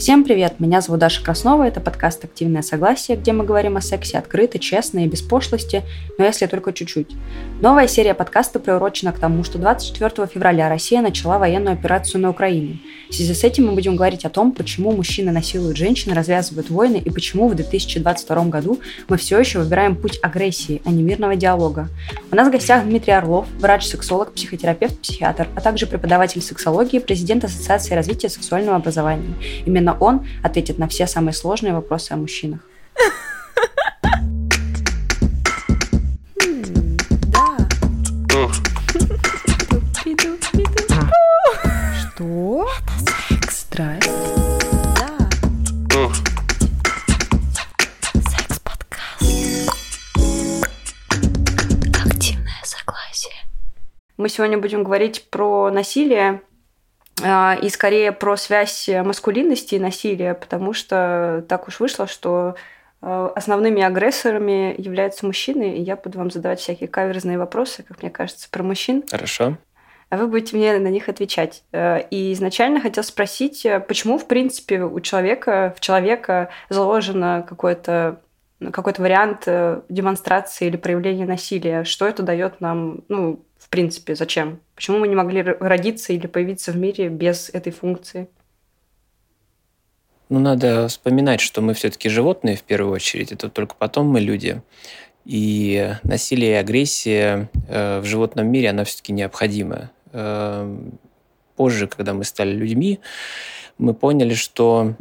Всем привет, меня зовут Даша Краснова, это подкаст «Активное согласие», где мы говорим о сексе открыто, честно и без пошлости, но если только чуть-чуть. Новая серия подкаста приурочена к тому, что 24 февраля Россия начала военную операцию на Украине. В связи с этим мы будем говорить о том, почему мужчины насилуют женщин, развязывают войны и почему в 2022 году мы все еще выбираем путь агрессии, а не мирного диалога. У нас в гостях Дмитрий Орлов, врач-сексолог, психотерапевт, психиатр, а также преподаватель сексологии, президент Ассоциации развития сексуального образования. Именно Именно он ответит на все самые сложные вопросы о мужчинах. Что? Страсть. Мы сегодня будем говорить про насилие и скорее про связь маскулинности и насилия, потому что так уж вышло, что а, основными агрессорами являются мужчины, и я буду вам задавать всякие каверзные вопросы, как мне кажется, про мужчин. Хорошо. А вы будете мне на них отвечать. Э, и изначально хотел спросить, э, почему, в принципе, у человека, в человека заложено какое-то какой-то вариант э, демонстрации или проявления насилия. Что это дает нам, ну, в принципе, зачем? Почему мы не могли родиться или появиться в мире без этой функции? Ну, надо вспоминать, что мы все-таки животные в первую очередь, это только потом мы люди. И насилие и агрессия э, в животном мире, она все-таки необходима. Э, позже, когда мы стали людьми, мы поняли, что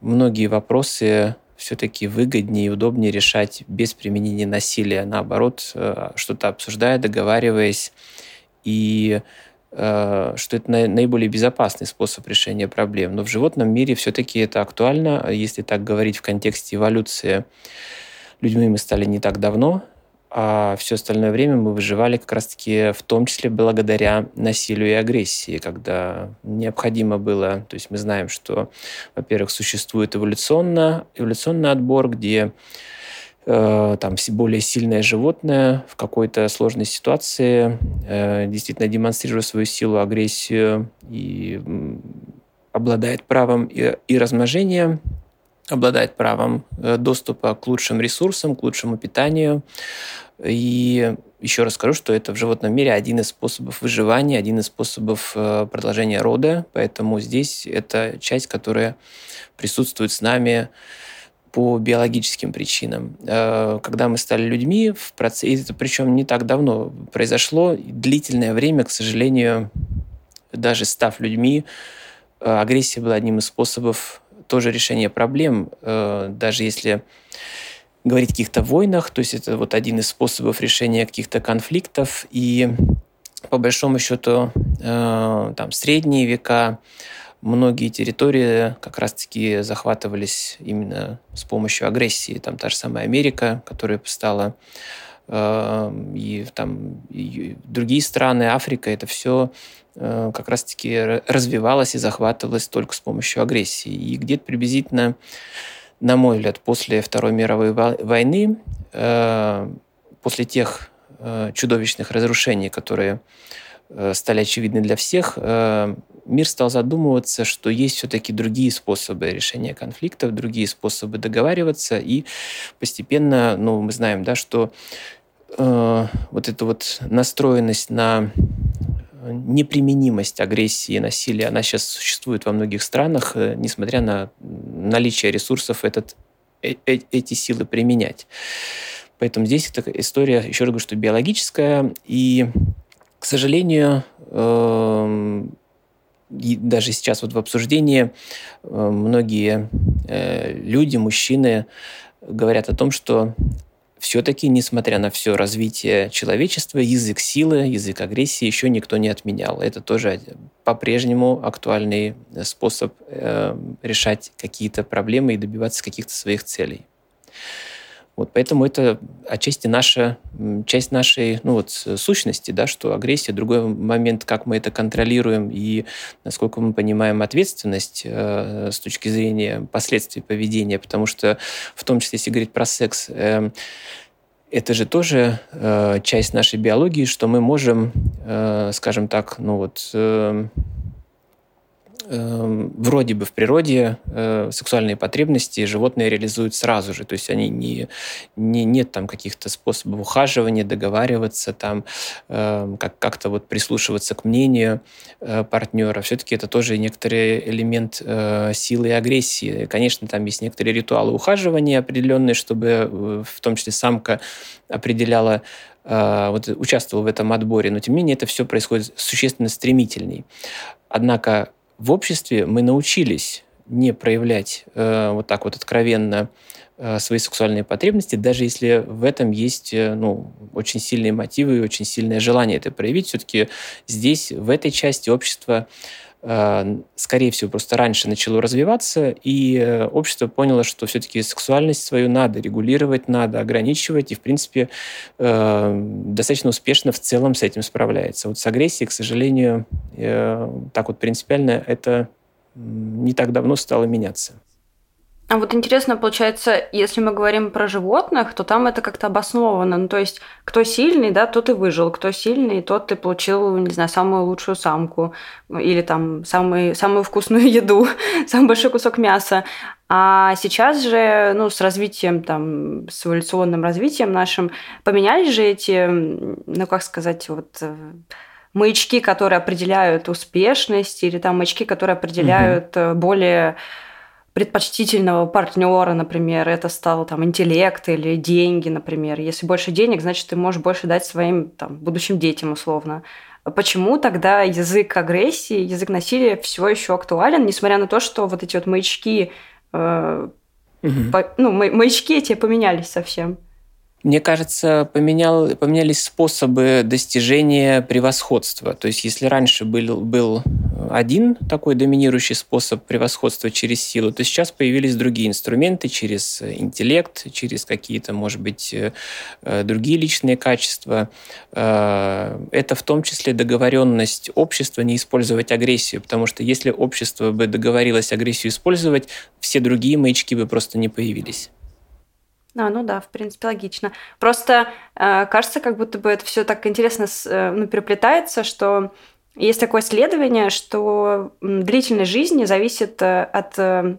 многие вопросы все-таки выгоднее и удобнее решать без применения насилия. Наоборот, э, что-то обсуждая, договариваясь, и э, что это наиболее безопасный способ решения проблем. Но в животном мире все-таки это актуально, если так говорить в контексте эволюции. Людьми мы стали не так давно, а все остальное время мы выживали как раз-таки в том числе благодаря насилию и агрессии, когда необходимо было, то есть мы знаем, что, во-первых, существует эволюционно, эволюционный отбор, где э, там более сильное животное в какой-то сложной ситуации э, действительно демонстрируя свою силу, агрессию и обладает правом и, и размножения, обладает правом э, доступа к лучшим ресурсам, к лучшему питанию. И еще раз скажу, что это в животном мире один из способов выживания, один из способов э, продолжения рода. Поэтому здесь это часть, которая присутствует с нами по биологическим причинам. Э, когда мы стали людьми, в процессе, это причем не так давно произошло, длительное время, к сожалению, даже став людьми, агрессия была одним из способов тоже решение проблем, э, даже если говорить о каких-то войнах, то есть это вот один из способов решения каких-то конфликтов, и по большому счету э, там средние века, многие территории как раз-таки захватывались именно с помощью агрессии. Там та же самая Америка, которая стала э, и там и другие страны, Африка, это все как раз-таки развивалась и захватывалась только с помощью агрессии. И где-то приблизительно, на мой взгляд, после Второй мировой войны, э, после тех э, чудовищных разрушений, которые стали очевидны для всех, мир стал задумываться, что есть все-таки другие способы решения конфликтов, другие способы договариваться, и постепенно, ну, мы знаем, да, что э, вот эта вот настроенность на неприменимость агрессии и насилия, она сейчас существует во многих странах, э, несмотря на наличие ресурсов этот, э, э, эти силы применять. Поэтому здесь эта история, еще раз говорю, что биологическая, и, к сожалению, эм, даже сейчас вот в обсуждении многие люди, мужчины говорят о том, что все-таки, несмотря на все развитие человечества, язык силы, язык агрессии еще никто не отменял. Это тоже по-прежнему актуальный э, способ э, решать какие-то проблемы и добиваться каких-то своих целей. Вот, поэтому это отчасти наша, часть нашей ну, вот, сущности, да, что агрессия, другой момент, как мы это контролируем и насколько мы понимаем ответственность э, с точки зрения последствий поведения, потому что в том числе, если говорить про секс, э, это же тоже э, часть нашей биологии, что мы можем, э, скажем так, ну вот, э, э, вроде бы в природе э, сексуальные потребности животные реализуют сразу же. То есть они не, не нет там каких-то способов ухаживания, договариваться, там, э, как, как-то вот прислушиваться к мнению э, партнера. Все-таки это тоже некоторый элемент э, силы и агрессии. Конечно, там есть некоторые ритуалы ухаживания определенные, чтобы э, в том числе самка определяла э, вот участвовал в этом отборе, но тем не менее это все происходит существенно стремительней. Однако в обществе мы научились не проявлять э, вот так вот откровенно э, свои сексуальные потребности, даже если в этом есть э, ну, очень сильные мотивы и очень сильное желание это проявить. Все-таки здесь, в этой части общества скорее всего, просто раньше начало развиваться, и э, общество поняло, что все-таки сексуальность свою надо регулировать, надо ограничивать, и, в принципе, э, достаточно успешно в целом с этим справляется. Вот с агрессией, к сожалению, так вот принципиально это не так давно стало меняться. А вот интересно, получается, если мы говорим про животных, то там это как-то обосновано. Ну, то есть, кто сильный, да, тот и выжил. Кто сильный, тот и получил, не знаю, самую лучшую самку. Или там самый, самую вкусную еду, самый большой кусок мяса. А сейчас же, ну, с развитием, там, с эволюционным развитием нашим, поменялись же эти, ну, как сказать, вот э, маячки, которые определяют успешность, или там маячки, которые определяют угу. более предпочтительного партнера, например, это стал там интеллект или деньги, например. Если больше денег, значит, ты можешь больше дать своим там, будущим детям, условно. Почему тогда язык агрессии, язык насилия все еще актуален, несмотря на то, что вот эти вот маячки, э, угу. по, ну, маячки эти поменялись совсем? Мне кажется, поменял, поменялись способы достижения превосходства. То есть, если раньше был, был один такой доминирующий способ превосходства через силу, то сейчас появились другие инструменты через интеллект, через какие-то, может быть, э, э, другие личные качества. Э, это в том числе договоренность общества не использовать агрессию, потому что если общество бы договорилось агрессию использовать, все другие маячки бы просто не появились. А, ну да, в принципе, логично. Просто э, кажется, как будто бы это все так интересно э, ну, переплетается, что есть такое исследование, что длительность жизни зависит э, от э,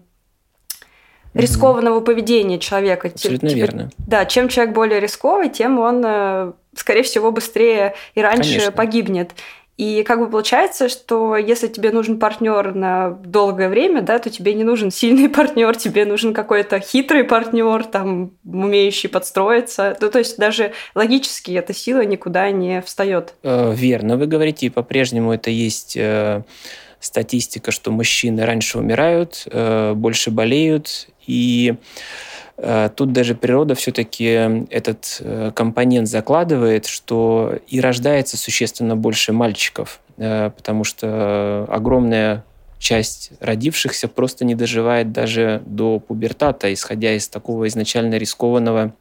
рискованного угу. поведения человека. Абсолютно типа, верно. Да, чем человек более рисковый, тем он, э, скорее всего, быстрее и раньше Конечно. погибнет. И как бы получается, что если тебе нужен партнер на долгое время, да, то тебе не нужен сильный партнер, тебе нужен какой-то хитрый партнер, там, умеющий подстроиться. Ну, то есть даже логически эта сила никуда не встает. Э, верно, вы говорите, по-прежнему это есть э, статистика, что мужчины раньше умирают, э, больше болеют, и тут даже природа все-таки этот э, компонент закладывает, что и рождается существенно больше мальчиков, э, потому что огромная часть родившихся просто не доживает даже до пубертата, исходя из такого изначально рискованного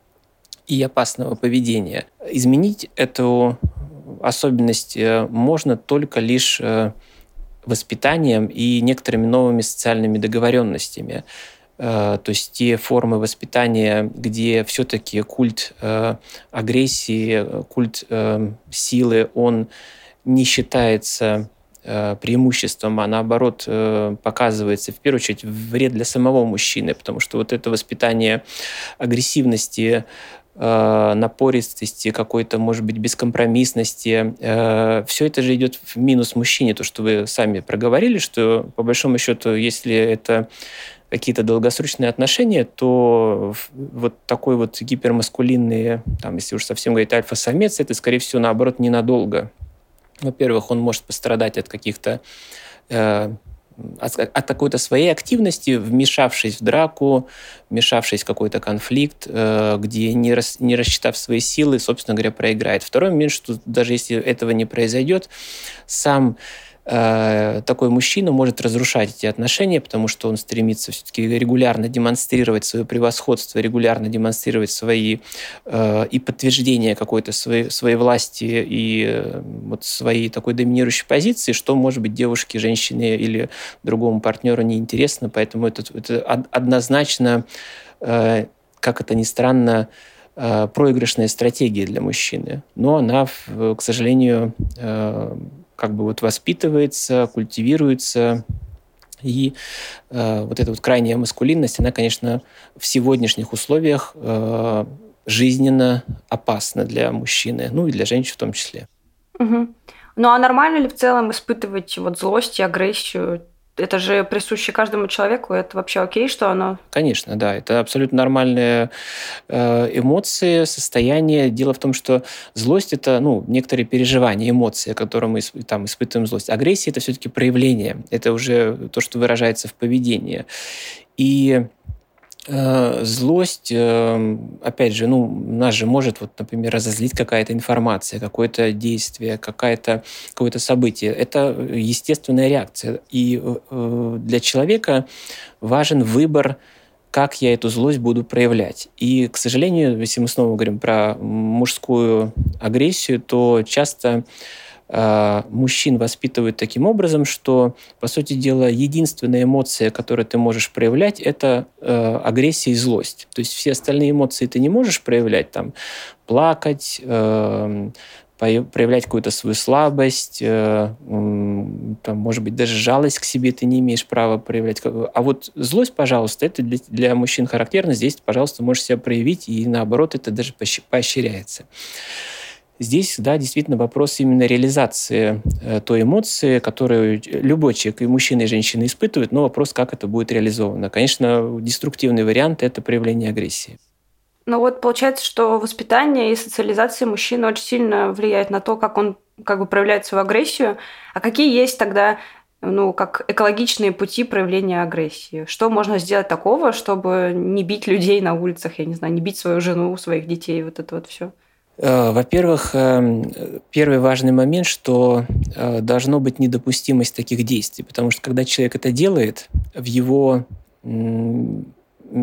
и опасного поведения. Изменить эту особенность можно только лишь воспитанием и некоторыми новыми социальными договоренностями. Э, то есть те формы воспитания, где все-таки культ э, агрессии, культ э, силы, он не считается преимуществом, а наоборот показывается в первую очередь вред для самого мужчины, потому что вот это воспитание агрессивности, напористости, какой-то, может быть, бескомпромиссности. Все это же идет в минус мужчине, то, что вы сами проговорили, что по большому счету, если это какие-то долгосрочные отношения, то вот такой вот гипермаскулинный, там, если уж совсем говорить альфа-самец, это, скорее всего, наоборот, ненадолго. Во-первых, он может пострадать от каких-то э, от, от какой-то своей активности, вмешавшись в драку, вмешавшись в какой-то конфликт, э, где не, рас, не рассчитав свои силы, собственно говоря, проиграет. Второй момент, что даже если этого не произойдет, сам такой мужчина может разрушать эти отношения, потому что он стремится все-таки регулярно демонстрировать свое превосходство, регулярно демонстрировать свои э, и подтверждение какой-то своей, своей власти и э, вот своей такой доминирующей позиции, что может быть девушке, женщине или другому партнеру неинтересно, поэтому это, это однозначно, э, как это ни странно, э, проигрышная стратегия для мужчины. Но она, к сожалению, э, как бы вот воспитывается, культивируется И э, вот эта вот крайняя маскулинность, она, конечно, в сегодняшних условиях э, жизненно опасна для мужчины, ну и для женщин в том числе. Угу. Ну а нормально ли в целом испытывать вот злость и агрессию это же присуще каждому человеку, это вообще окей, что оно... Конечно, да, это абсолютно нормальные э, эмоции, состояние. Дело в том, что злость – это ну, некоторые переживания, эмоции, которые мы там, испытываем злость. Агрессия – это все-таки проявление, это уже то, что выражается в поведении. И злость, эм, опять же, ну, нас же может, вот, например, разозлить какая-то информация, какое-то действие, какое-то какое событие. Это естественная реакция. И э, для человека важен выбор, как я эту злость буду проявлять. И, к сожалению, если мы снова говорим про мужскую агрессию, то часто мужчин воспитывают таким образом, что, по сути дела, единственная эмоция, которую ты можешь проявлять, это э, агрессия и злость. То есть все остальные эмоции ты не можешь проявлять, там, плакать, э, проявлять какую-то свою слабость, э, там, может быть, даже жалость к себе ты не имеешь права проявлять. А вот злость, пожалуйста, это для, для мужчин характерно. Здесь, пожалуйста, можешь себя проявить, и наоборот, это даже поощряется. Здесь, да, действительно вопрос именно реализации э, той эмоции, которую любой человек, и мужчина, и женщина испытывают, но вопрос, как это будет реализовано. Конечно, деструктивный вариант – это проявление агрессии. Ну вот получается, что воспитание и социализация мужчины очень сильно влияет на то, как он как бы проявляет свою агрессию. А какие есть тогда ну, как экологичные пути проявления агрессии? Что можно сделать такого, чтобы не бить людей на улицах, я не знаю, не бить свою жену, своих детей, вот это вот все? Э, во-первых, э, первый важный момент, что э, должно быть недопустимость таких действий, потому что когда человек это делает, в его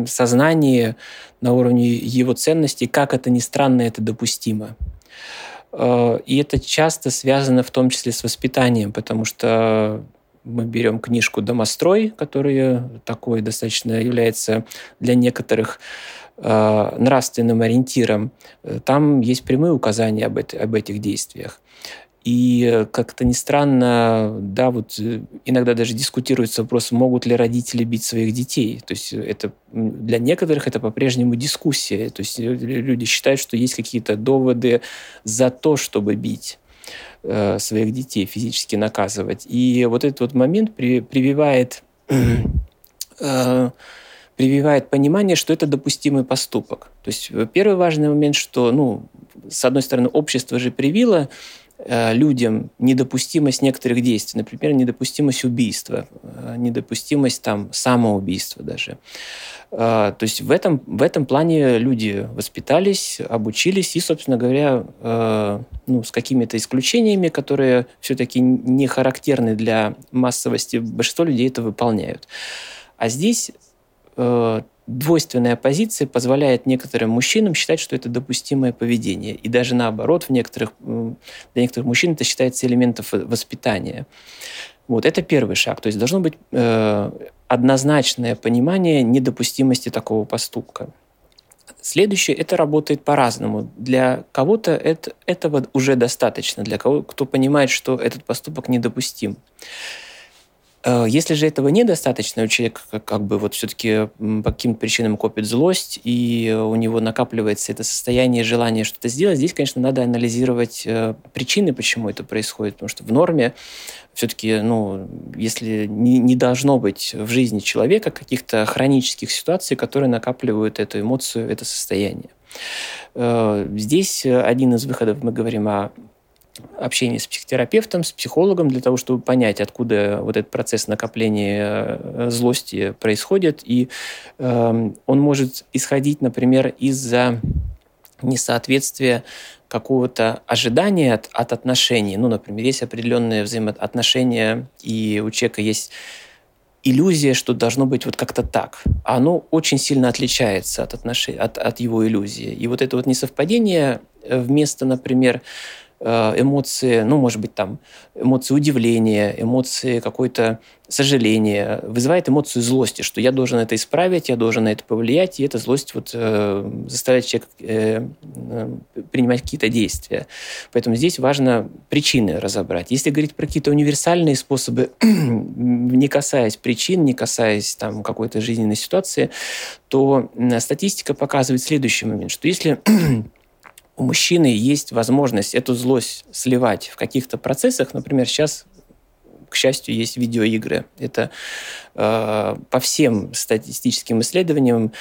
сознании, на уровне его ценностей, как это ни странно, это допустимо. И это часто связано в том числе с воспитанием, потому что мы берем книжку «Домострой», которая такой достаточно является для некоторых Э, нравственным ориентиром, э, там есть прямые указания об, это, об этих действиях. И как-то не странно, да, вот э, иногда даже дискутируется вопрос, могут ли родители бить своих детей. То есть это для некоторых это по-прежнему дискуссия. То есть люди считают, что есть какие-то доводы за то, чтобы бить э, своих детей, физически наказывать. И вот этот вот момент при, прививает э, прививает понимание, что это допустимый поступок. То есть э, первый важный момент, что, ну, с одной стороны, общество же привило э, людям недопустимость некоторых действий, например, недопустимость убийства, э, недопустимость там самоубийства даже. Э, то есть в этом, в этом плане люди воспитались, обучились и, собственно говоря, э, ну, с какими-то исключениями, которые все-таки не характерны для массовости, большинство людей это выполняют. А здесь Э, двойственная позиция позволяет некоторым мужчинам считать, что это допустимое поведение. И даже наоборот, в некоторых, для некоторых мужчин это считается элементом воспитания. Вот это первый шаг. То есть должно быть э, однозначное понимание недопустимости такого поступка. Следующее, это работает по-разному. Для кого-то это, этого уже достаточно, для кого кто понимает, что этот поступок недопустим. Э, если же этого недостаточно, у человека как бы вот все-таки по каким-то причинам копит злость, и у него накапливается это состояние желания что-то сделать, здесь, конечно, надо анализировать э, причины, почему это происходит, потому что в норме все-таки, ну, если не, не должно быть в жизни человека каких-то хронических ситуаций, которые накапливают эту эмоцию, это состояние. Э, здесь один из выходов, мы говорим о общение с психотерапевтом, с психологом для того, чтобы понять, откуда вот этот процесс накопления э, злости происходит. И э, он может исходить, например, из-за несоответствия какого-то ожидания от, от отношений. Ну, например, есть определенные взаимоотношения, и у человека есть иллюзия, что должно быть вот как-то так. А оно очень сильно отличается от, отношений, от, от его иллюзии. И вот это вот несовпадение э, вместо, например, эмоции, ну, может быть, там, эмоции удивления, эмоции какой-то сожаления, вызывает эмоцию злости, что я должен это исправить, я должен на это повлиять, и эта злость вот э, заставляет человека э, э, принимать какие-то действия. Поэтому здесь важно причины разобрать. Если говорить про какие-то универсальные способы, не касаясь причин, не касаясь там какой-то жизненной ситуации, то статистика показывает следующий момент, что если у мужчины есть возможность эту злость сливать в каких-то процессах. Например, сейчас, к счастью, есть видеоигры. Это э, по всем статистическим исследованиям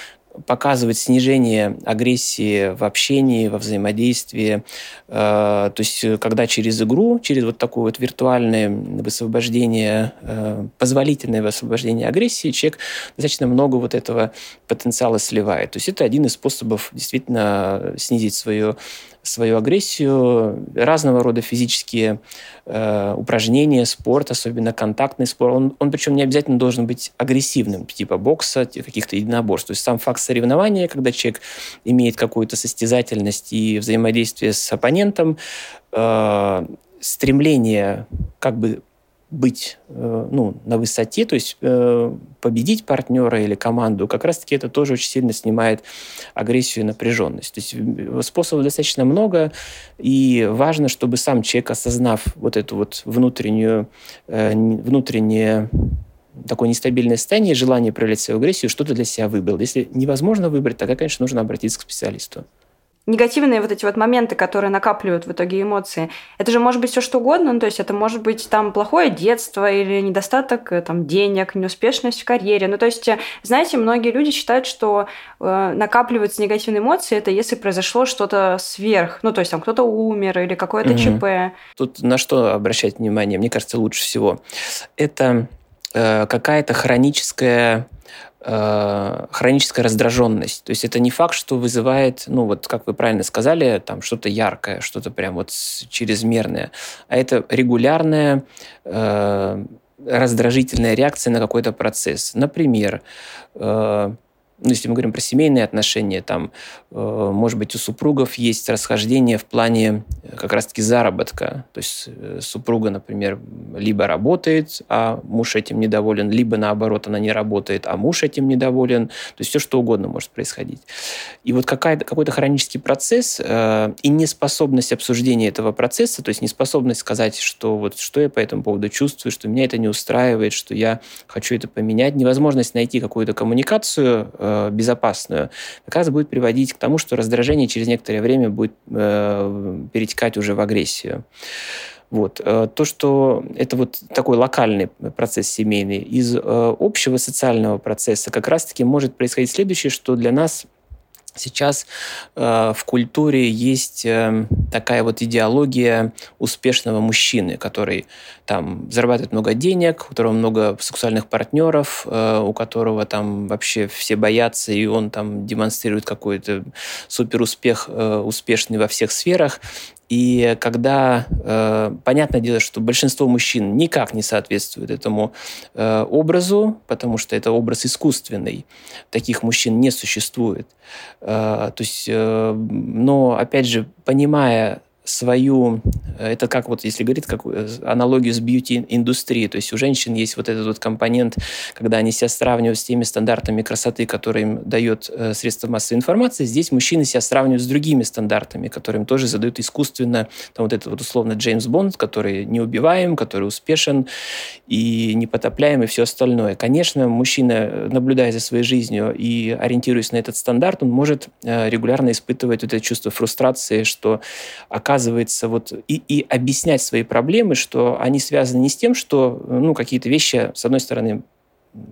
показывает снижение агрессии в общении, во взаимодействии. Э, то есть, когда через игру, через вот такое вот виртуальное высвобождение, э, позволительное высвобождение агрессии, человек достаточно много вот этого потенциала сливает. То есть, это один из способов действительно снизить свое свою агрессию, разного рода физические э, упражнения, спорт, особенно контактный спорт. Он, он причем не обязательно должен быть агрессивным, типа бокса, каких-то единоборств. То есть сам факт соревнования, когда человек имеет какую-то состязательность и взаимодействие с оппонентом, э, стремление как бы быть э, ну, на высоте, то есть э, победить партнера или команду, как раз-таки это тоже очень сильно снимает агрессию и напряженность. То есть э, способов достаточно много, и важно, чтобы сам человек, осознав вот эту вот внутреннюю, внутреннее такое нестабильное состояние, желание проявлять свою агрессию, что-то для себя выбрал. Если невозможно выбрать, тогда, конечно, нужно обратиться к специалисту негативные вот эти вот моменты, которые накапливают в итоге эмоции, это же может быть все что угодно, ну, то есть это может быть там плохое детство или недостаток э, там денег, неуспешность в карьере. Ну, то есть, э, знаете, многие люди считают, что э, накапливаются негативные эмоции, это если произошло что-то сверх, ну, то есть там кто-то умер или какое-то угу. ЧП. Тут на что обращать внимание, мне кажется, лучше всего? Это э, какая-то хроническая хроническая раздраженность. То есть это не факт, что вызывает, ну вот как вы правильно сказали, там что-то яркое, что-то прям вот чрезмерное, а это регулярная э, раздражительная реакция на какой-то процесс. Например, э, ну, если мы говорим про семейные отношения, там, э, может быть, у супругов есть расхождение в плане э, как раз-таки заработка. То есть э, супруга, например, либо работает, а муж этим недоволен, либо наоборот, она не работает, а муж этим недоволен. То есть все что угодно может происходить. И вот какой-то хронический процесс э, и неспособность обсуждения этого процесса, то есть неспособность сказать, что вот что я по этому поводу чувствую, что меня это не устраивает, что я хочу это поменять, невозможность найти какую-то коммуникацию Э, безопасную, как раз будет приводить к тому, что раздражение через некоторое время будет э, перетекать уже в агрессию. Вот. Э, то, что это вот такой локальный процесс семейный, из общего социального процесса как раз-таки может происходить следующее, что для нас Сейчас э, в культуре есть э, такая вот идеология успешного мужчины, который там зарабатывает много денег, у которого много сексуальных партнеров, э, у которого там вообще все боятся, и он там демонстрирует какой-то суперуспех, э, успешный во всех сферах. И когда, э, понятное дело, что большинство мужчин никак не соответствует этому э, образу, потому что это образ искусственный, таких мужчин не существует. Э, то есть, э, но опять же, понимая свою, э, это как вот, если говорить как э, аналогию с бьюти-индустрией, то есть у женщин есть вот этот вот компонент, когда они себя сравнивают с теми стандартами красоты, которые им дает э, средства массовой информации, здесь мужчины себя сравнивают с другими стандартами, которые им тоже задают искусственно, там вот это вот условно Джеймс Бонд, который неубиваем, который успешен и непотопляем и все остальное. Конечно, мужчина, наблюдая за своей жизнью и ориентируясь на этот стандарт, он может регулярно испытывать вот это чувство фрустрации, что оказывается оказывается, вот и, и объяснять свои проблемы, что они связаны не с тем, что ну, какие-то вещи, с одной стороны,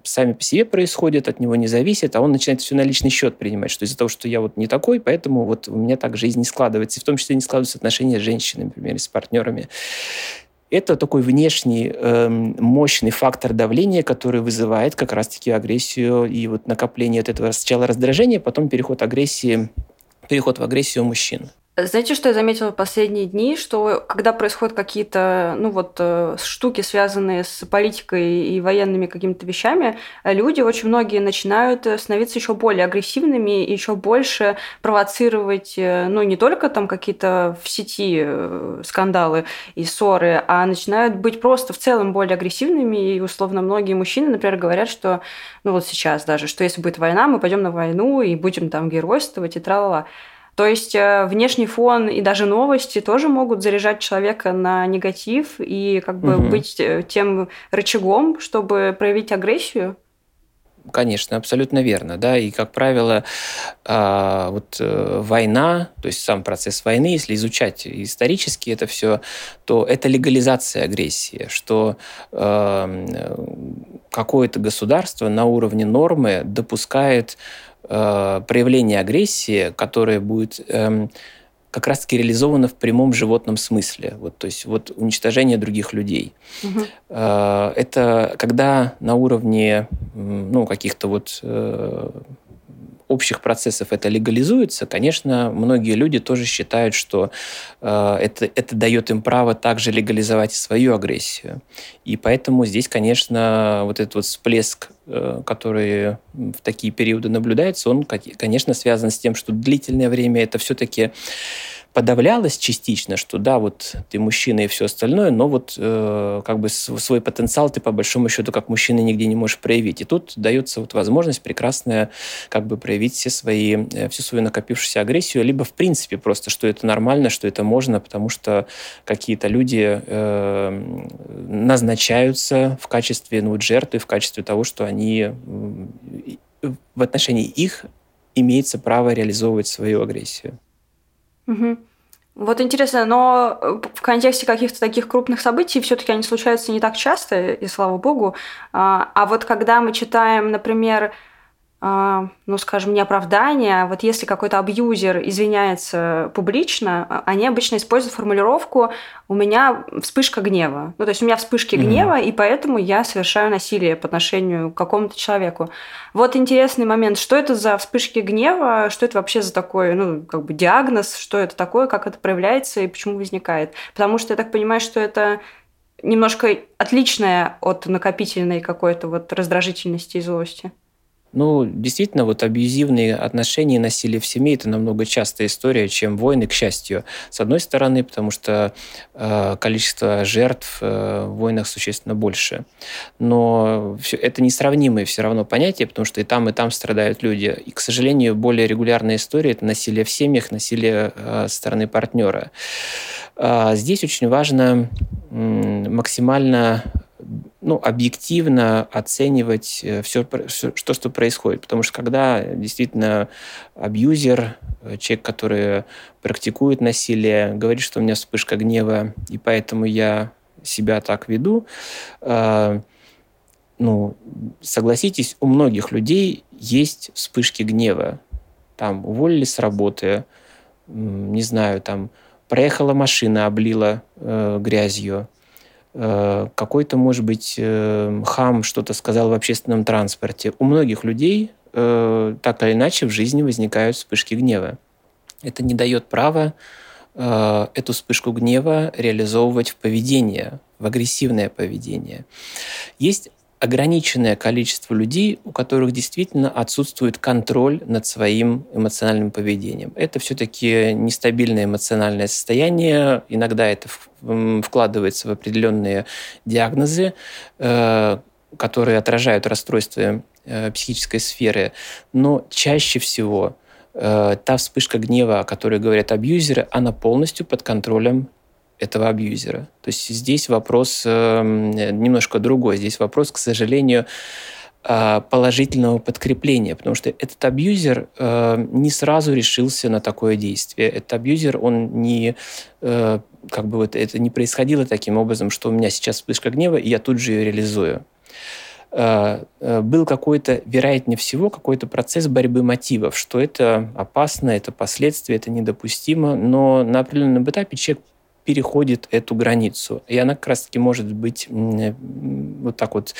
сами по себе происходят, от него не зависят, а он начинает все на личный счет принимать, что из-за того, что я вот не такой, поэтому вот у меня так жизнь не складывается, и в том числе не складываются отношения с женщинами, например, с партнерами. Это такой внешний э, мощный фактор давления, который вызывает как раз-таки агрессию и вот накопление от этого сначала раздражения, потом переход агрессии, переход в агрессию мужчин. Знаете, что я заметила в последние дни, что когда происходят какие-то, ну вот, э, штуки, связанные с политикой и военными какими-то вещами, люди, очень многие начинают становиться еще более агрессивными и еще больше провоцировать, э, ну, не только там какие-то в сети э, скандалы и ссоры, а начинают быть просто в целом более агрессивными. И, условно, многие мужчины, например, говорят, что, ну вот сейчас даже, что если будет война, мы пойдем на войну и будем там геройствовать и тра-ла-ла. То есть э, внешний фон и даже новости тоже могут заряжать человека на негатив и как бы угу. быть э, тем рычагом, чтобы проявить агрессию. Конечно, абсолютно верно, да, и как правило, а, вот э, война, то есть сам процесс войны, если изучать исторически это все, то это легализация агрессии, что какое-то государство на уровне нормы допускает э, проявление агрессии, которое будет э, как раз-таки реализовано в прямом животном смысле. Вот, то есть вот уничтожение других людей. Угу. Э, это когда на уровне ну, каких-то вот э, общих процессов это легализуется, конечно, многие люди тоже считают, что э, это, это дает им право также легализовать свою агрессию. И поэтому здесь, конечно, вот этот вот всплеск, э, который в такие периоды наблюдается, он, конечно, связан с тем, что длительное время это все-таки подавлялось частично, что да, вот ты мужчина и все остальное, но вот э, как бы свой потенциал ты по большому счету как мужчина нигде не можешь проявить. И тут дается вот возможность прекрасная как бы проявить все свои, э, всю свою накопившуюся агрессию, либо в принципе просто, что это нормально, что это можно, потому что какие-то люди э, назначаются в качестве ну, жертвы, в качестве того, что они в отношении их имеется право реализовывать свою агрессию. Угу. Вот интересно, но э, в контексте каких-то таких крупных событий все-таки они случаются не так часто, и слава богу. А, а вот когда мы читаем, например, ну, скажем, не оправдание, а вот если какой-то абьюзер извиняется публично, а, они обычно используют формулировку «у меня вспышка гнева». Ну, то есть у меня вспышки mm-hmm. гнева, и поэтому я совершаю насилие по отношению к какому-то человеку. Вот интересный момент, что это за вспышки гнева, что это вообще за такой, ну, как бы диагноз, что это такое, как это проявляется и почему возникает. Потому что я так понимаю, что это немножко отличное от накопительной какой-то вот раздражительности и злости. Ну, действительно, вот абьюзивные отношения и насилие в семье – это намного частая история, чем войны, к счастью. С одной стороны, потому что э, количество жертв э, в войнах существенно больше. Но все, это несравнимые все равно понятия, потому что и там, и там страдают люди. И, к сожалению, более регулярная история – это насилие в семьях, насилие э, со стороны партнера. Э, здесь очень важно э, максимально ну, объективно оценивать все, э, все, что, что происходит. Потому что когда действительно абьюзер, э, человек, который практикует насилие, говорит, что у меня вспышка гнева, и поэтому я себя так веду, э, ну, согласитесь, у многих людей есть вспышки гнева. Там уволили с работы, не знаю, там проехала машина, облила э, грязью, какой-то, может быть, э, хам что-то сказал в общественном транспорте. У многих людей э, так или иначе в жизни возникают вспышки гнева. Это не дает права эту вспышку гнева реализовывать в поведение, в агрессивное поведение. Есть ограниченное количество людей, у которых действительно отсутствует контроль над своим эмоциональным поведением. Это все-таки нестабильное эмоциональное состояние. Иногда это вкладывается в определенные диагнозы, э, которые отражают расстройства э, психической сферы. Но чаще всего э, та вспышка гнева, о которой говорят абьюзеры, она полностью под контролем этого абьюзера. То есть здесь вопрос э, немножко другой. Здесь вопрос, к сожалению, э, положительного подкрепления, потому что этот абьюзер э, не сразу решился на такое действие. Этот абьюзер, он не э, как бы вот это не происходило таким образом, что у меня сейчас вспышка гнева, и я тут же ее реализую э, э, был какой-то, вероятнее всего, какой-то процесс борьбы мотивов, что это опасно, это последствия, это недопустимо, но на определенном этапе человек переходит эту границу. И она как раз-таки может быть вот так вот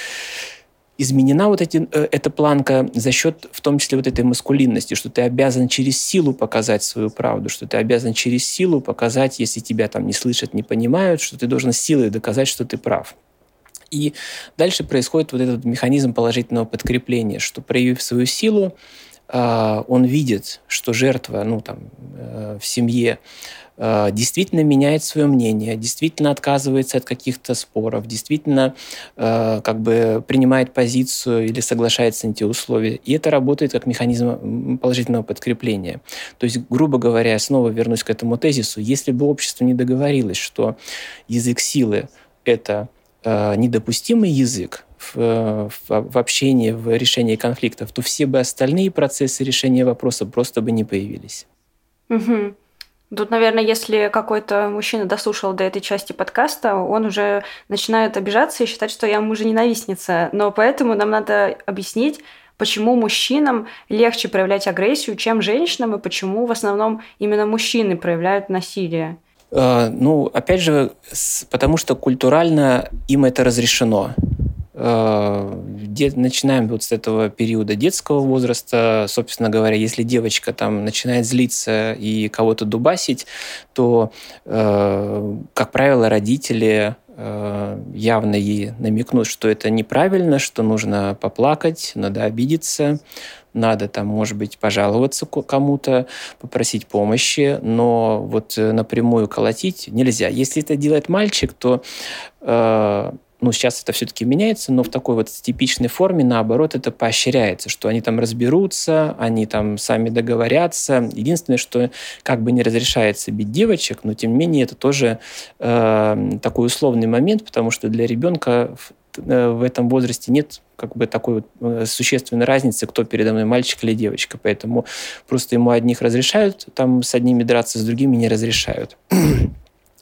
изменена вот эти, э, эта планка за счет, в том числе, вот этой маскулинности, что ты обязан через силу показать свою правду, что ты обязан через силу показать, если тебя там не слышат, не понимают, что ты должен силой доказать, что ты прав. И дальше происходит вот этот механизм положительного подкрепления, что проявив свою силу, а, он видит, что жертва ну, там, э, в семье Э, действительно меняет свое мнение, действительно отказывается от каких-то споров, действительно э, как бы принимает позицию или соглашается на те условия. И это работает как механизм положительного подкрепления. То есть, грубо говоря, снова вернусь к этому тезису, если бы общество не договорилось, что язык силы – это э, недопустимый язык, в, в, в общении, в решении конфликтов, то все бы остальные процессы решения вопроса просто бы не появились. Угу. Тут, наверное, если какой-то мужчина дослушал до этой части подкаста, он уже начинает обижаться и считать, что я мужа ненавистница. Но поэтому нам надо объяснить, почему мужчинам легче проявлять агрессию, чем женщинам, и почему в основном именно мужчины проявляют насилие. А, ну, опять же, потому что культурально им это разрешено. Э, начинаем вот с этого периода детского возраста, собственно говоря, если девочка там начинает злиться и кого-то дубасить, то, э, как правило, родители э, явно ей намекнут, что это неправильно, что нужно поплакать, надо обидеться, надо там, может быть, пожаловаться кому-то, попросить помощи, но вот напрямую колотить нельзя. Если это делает мальчик, то ну, сейчас это все-таки меняется, но в такой вот типичной форме, наоборот, это поощряется, что они там разберутся, они там сами договорятся. Единственное, что как бы не разрешается бить девочек, но тем не менее это тоже э, такой условный момент, потому что для ребенка в, э, в этом возрасте нет как бы такой вот э, существенной разницы, кто передо мной, мальчик или девочка. Поэтому просто ему одних разрешают там с одними драться, с другими не разрешают.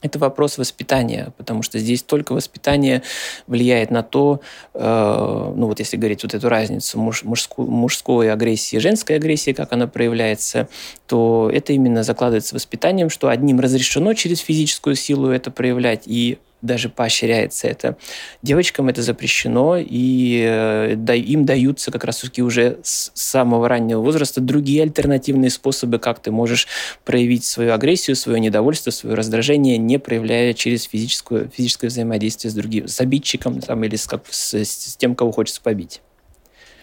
Это вопрос воспитания, потому что здесь только воспитание влияет на то, э, ну вот если говорить вот эту разницу муж, мужской, мужской агрессии и женской агрессии, как она проявляется, то это именно закладывается воспитанием, что одним разрешено через физическую силу это проявлять, и даже поощряется это. Девочкам это запрещено, и э, им даются как раз-таки уже с самого раннего возраста другие альтернативные способы, как ты можешь проявить свою агрессию, свое недовольство, свое раздражение, не проявляя через физическую, физическое взаимодействие с другим, с обидчиком там, или с, как, с, с тем, кого хочется побить.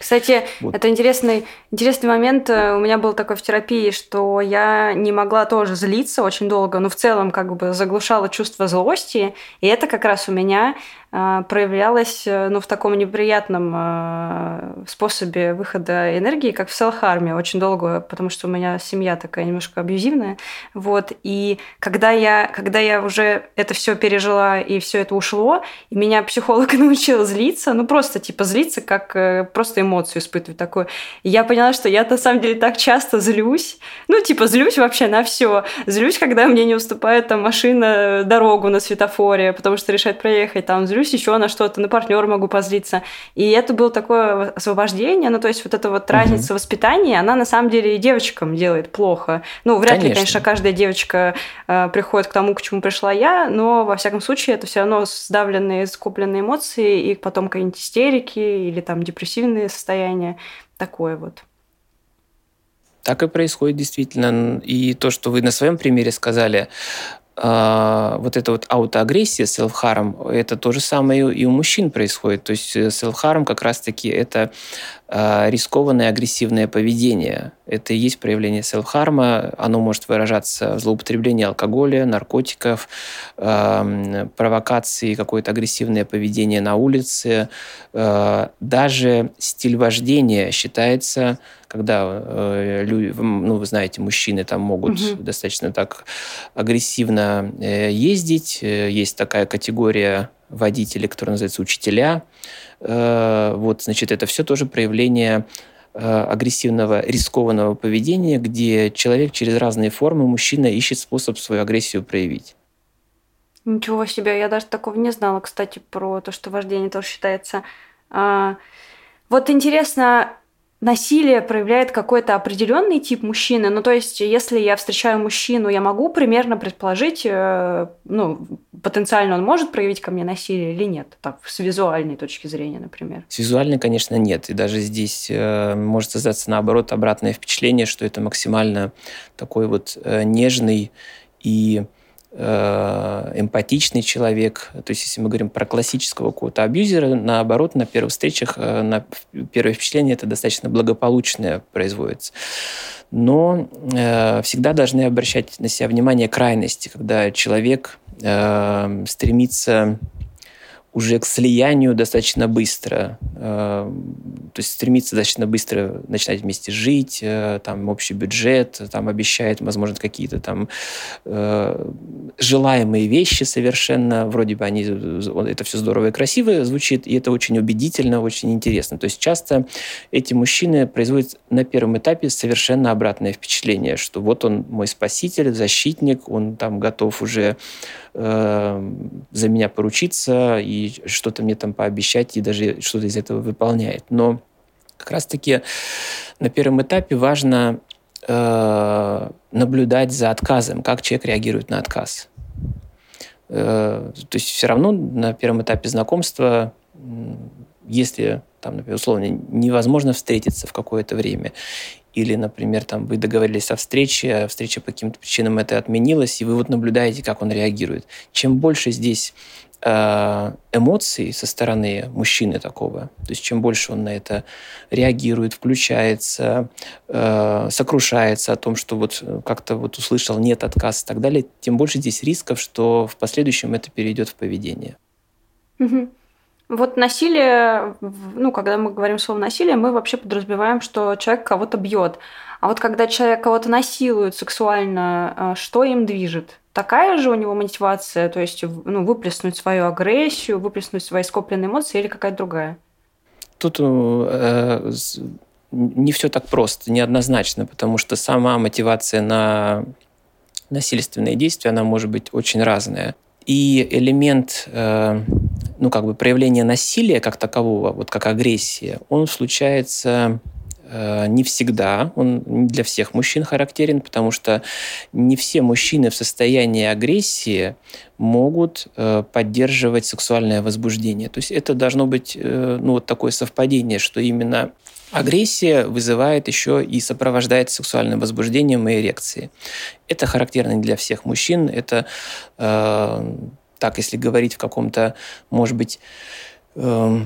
Кстати, вот. это интересный, интересный момент. У меня был такой в терапии, что я не могла тоже злиться очень долго, но в целом как бы заглушала чувство злости. И это как раз у меня проявлялось э, ну, в таком неприятном а, способе выхода энергии, как в селхарме, очень долго, потому что у меня семья такая немножко абьюзивная. Вот. И когда я, когда я уже это все пережила и все это ушло, и меня психолог научил злиться, ну просто типа злиться, как э, просто эмоцию испытывать такую. Я поняла, что я на самом деле так часто злюсь, ну типа злюсь вообще на все. Злюсь, когда мне не уступает там машина дорогу на светофоре, потому что решает проехать, там злюсь злюсь еще на что-то, на партнера могу позлиться. И это было такое освобождение, ну, то есть вот эта вот разница угу. воспитания, она на самом деле и девочкам делает плохо. Ну, вряд конечно. ли, конечно, каждая девочка э, приходит к тому, к чему пришла я, но, во всяком случае, это все равно сдавленные, скопленные эмоции, и потом какие-нибудь истерики или там депрессивные состояния. Такое вот. Так и происходит действительно. И то, что вы на своем примере сказали, а, вот эта вот аутоагрессия, селф-харм, это то же самое и у мужчин происходит. То есть э, селф-харм как раз-таки это рискованное агрессивное поведение. Это и есть проявление селф-харма. Оно может выражаться в злоупотреблении алкоголя, наркотиков, провокации, какое-то агрессивное поведение на улице. А, даже стиль вождения считается когда э, люди, ну, вы знаете, мужчины там могут угу. достаточно так агрессивно э, ездить. Э, есть такая категория водителей, которая называется учителя. Э, вот, значит, это все тоже проявление э, агрессивного, рискованного поведения, где человек через разные формы, мужчина ищет способ свою агрессию проявить. Ничего себе, я даже такого не знала, кстати, про то, что вождение тоже считается. А, вот интересно, насилие проявляет какой-то определенный тип мужчины. Ну, то есть, если я встречаю мужчину, я могу примерно предположить, э, ну, потенциально он может проявить ко мне насилие или нет, так, с визуальной точки зрения, например. С визуальной, конечно, нет. И даже здесь э, может создаться, наоборот, обратное впечатление, что это максимально такой вот э, нежный и эмпатичный человек. То есть, если мы говорим про классического какого-то абьюзера, наоборот, на первых встречах, э, на первое впечатление это достаточно благополучное производится. Но э, всегда должны обращать на себя внимание крайности, когда человек э, стремится уже к слиянию достаточно быстро. Э, то есть стремится достаточно быстро начинать вместе жить, э, там общий бюджет, там обещает, возможно, какие-то там э, желаемые вещи совершенно, вроде бы они, это все здорово и красиво звучит, и это очень убедительно, очень интересно. То есть часто эти мужчины производят на первом этапе совершенно обратное впечатление, что вот он мой спаситель, защитник, он там готов уже э, за меня поручиться и что-то мне там пообещать, и даже что-то из этого выполняет. Но как раз-таки на первом этапе важно э, наблюдать за отказом, как человек реагирует на отказ. Э, то есть все равно на первом этапе знакомства, если там, например, условно, невозможно встретиться в какое-то время, или, например, там вы договорились о встрече, а встреча по каким-то причинам это отменилась, и вы вот наблюдаете, как он реагирует. Чем больше здесь э, эмоций со стороны мужчины такого, то есть чем больше он на это реагирует, включается, э, сокрушается о том, что вот как-то вот услышал нет, отказ и так далее, тем больше здесь рисков, что в последующем это перейдет в поведение. Угу. Вот насилие, ну, когда мы говорим слово насилие, мы вообще подразумеваем, что человек кого-то бьет. А вот когда человек кого-то насилует сексуально, э, что им движет? Такая же у него мотивация, то есть ну, выплеснуть свою агрессию, выплеснуть свои скопленные эмоции или какая-то другая? Тут э, не все так просто, неоднозначно, потому что сама мотивация на насильственные действия, она может быть очень разная. И элемент э, ну, как бы проявление насилия как такового, вот как агрессия, он случается э, не всегда, он не для всех мужчин характерен, потому что не все мужчины в состоянии агрессии могут э, поддерживать сексуальное возбуждение. То есть это должно быть ну, вот такое совпадение, что именно Агрессия вызывает еще и сопровождает сексуальным возбуждением и эрекцией. Это характерно для всех мужчин. Это э, так, если говорить в каком-то, может быть, э,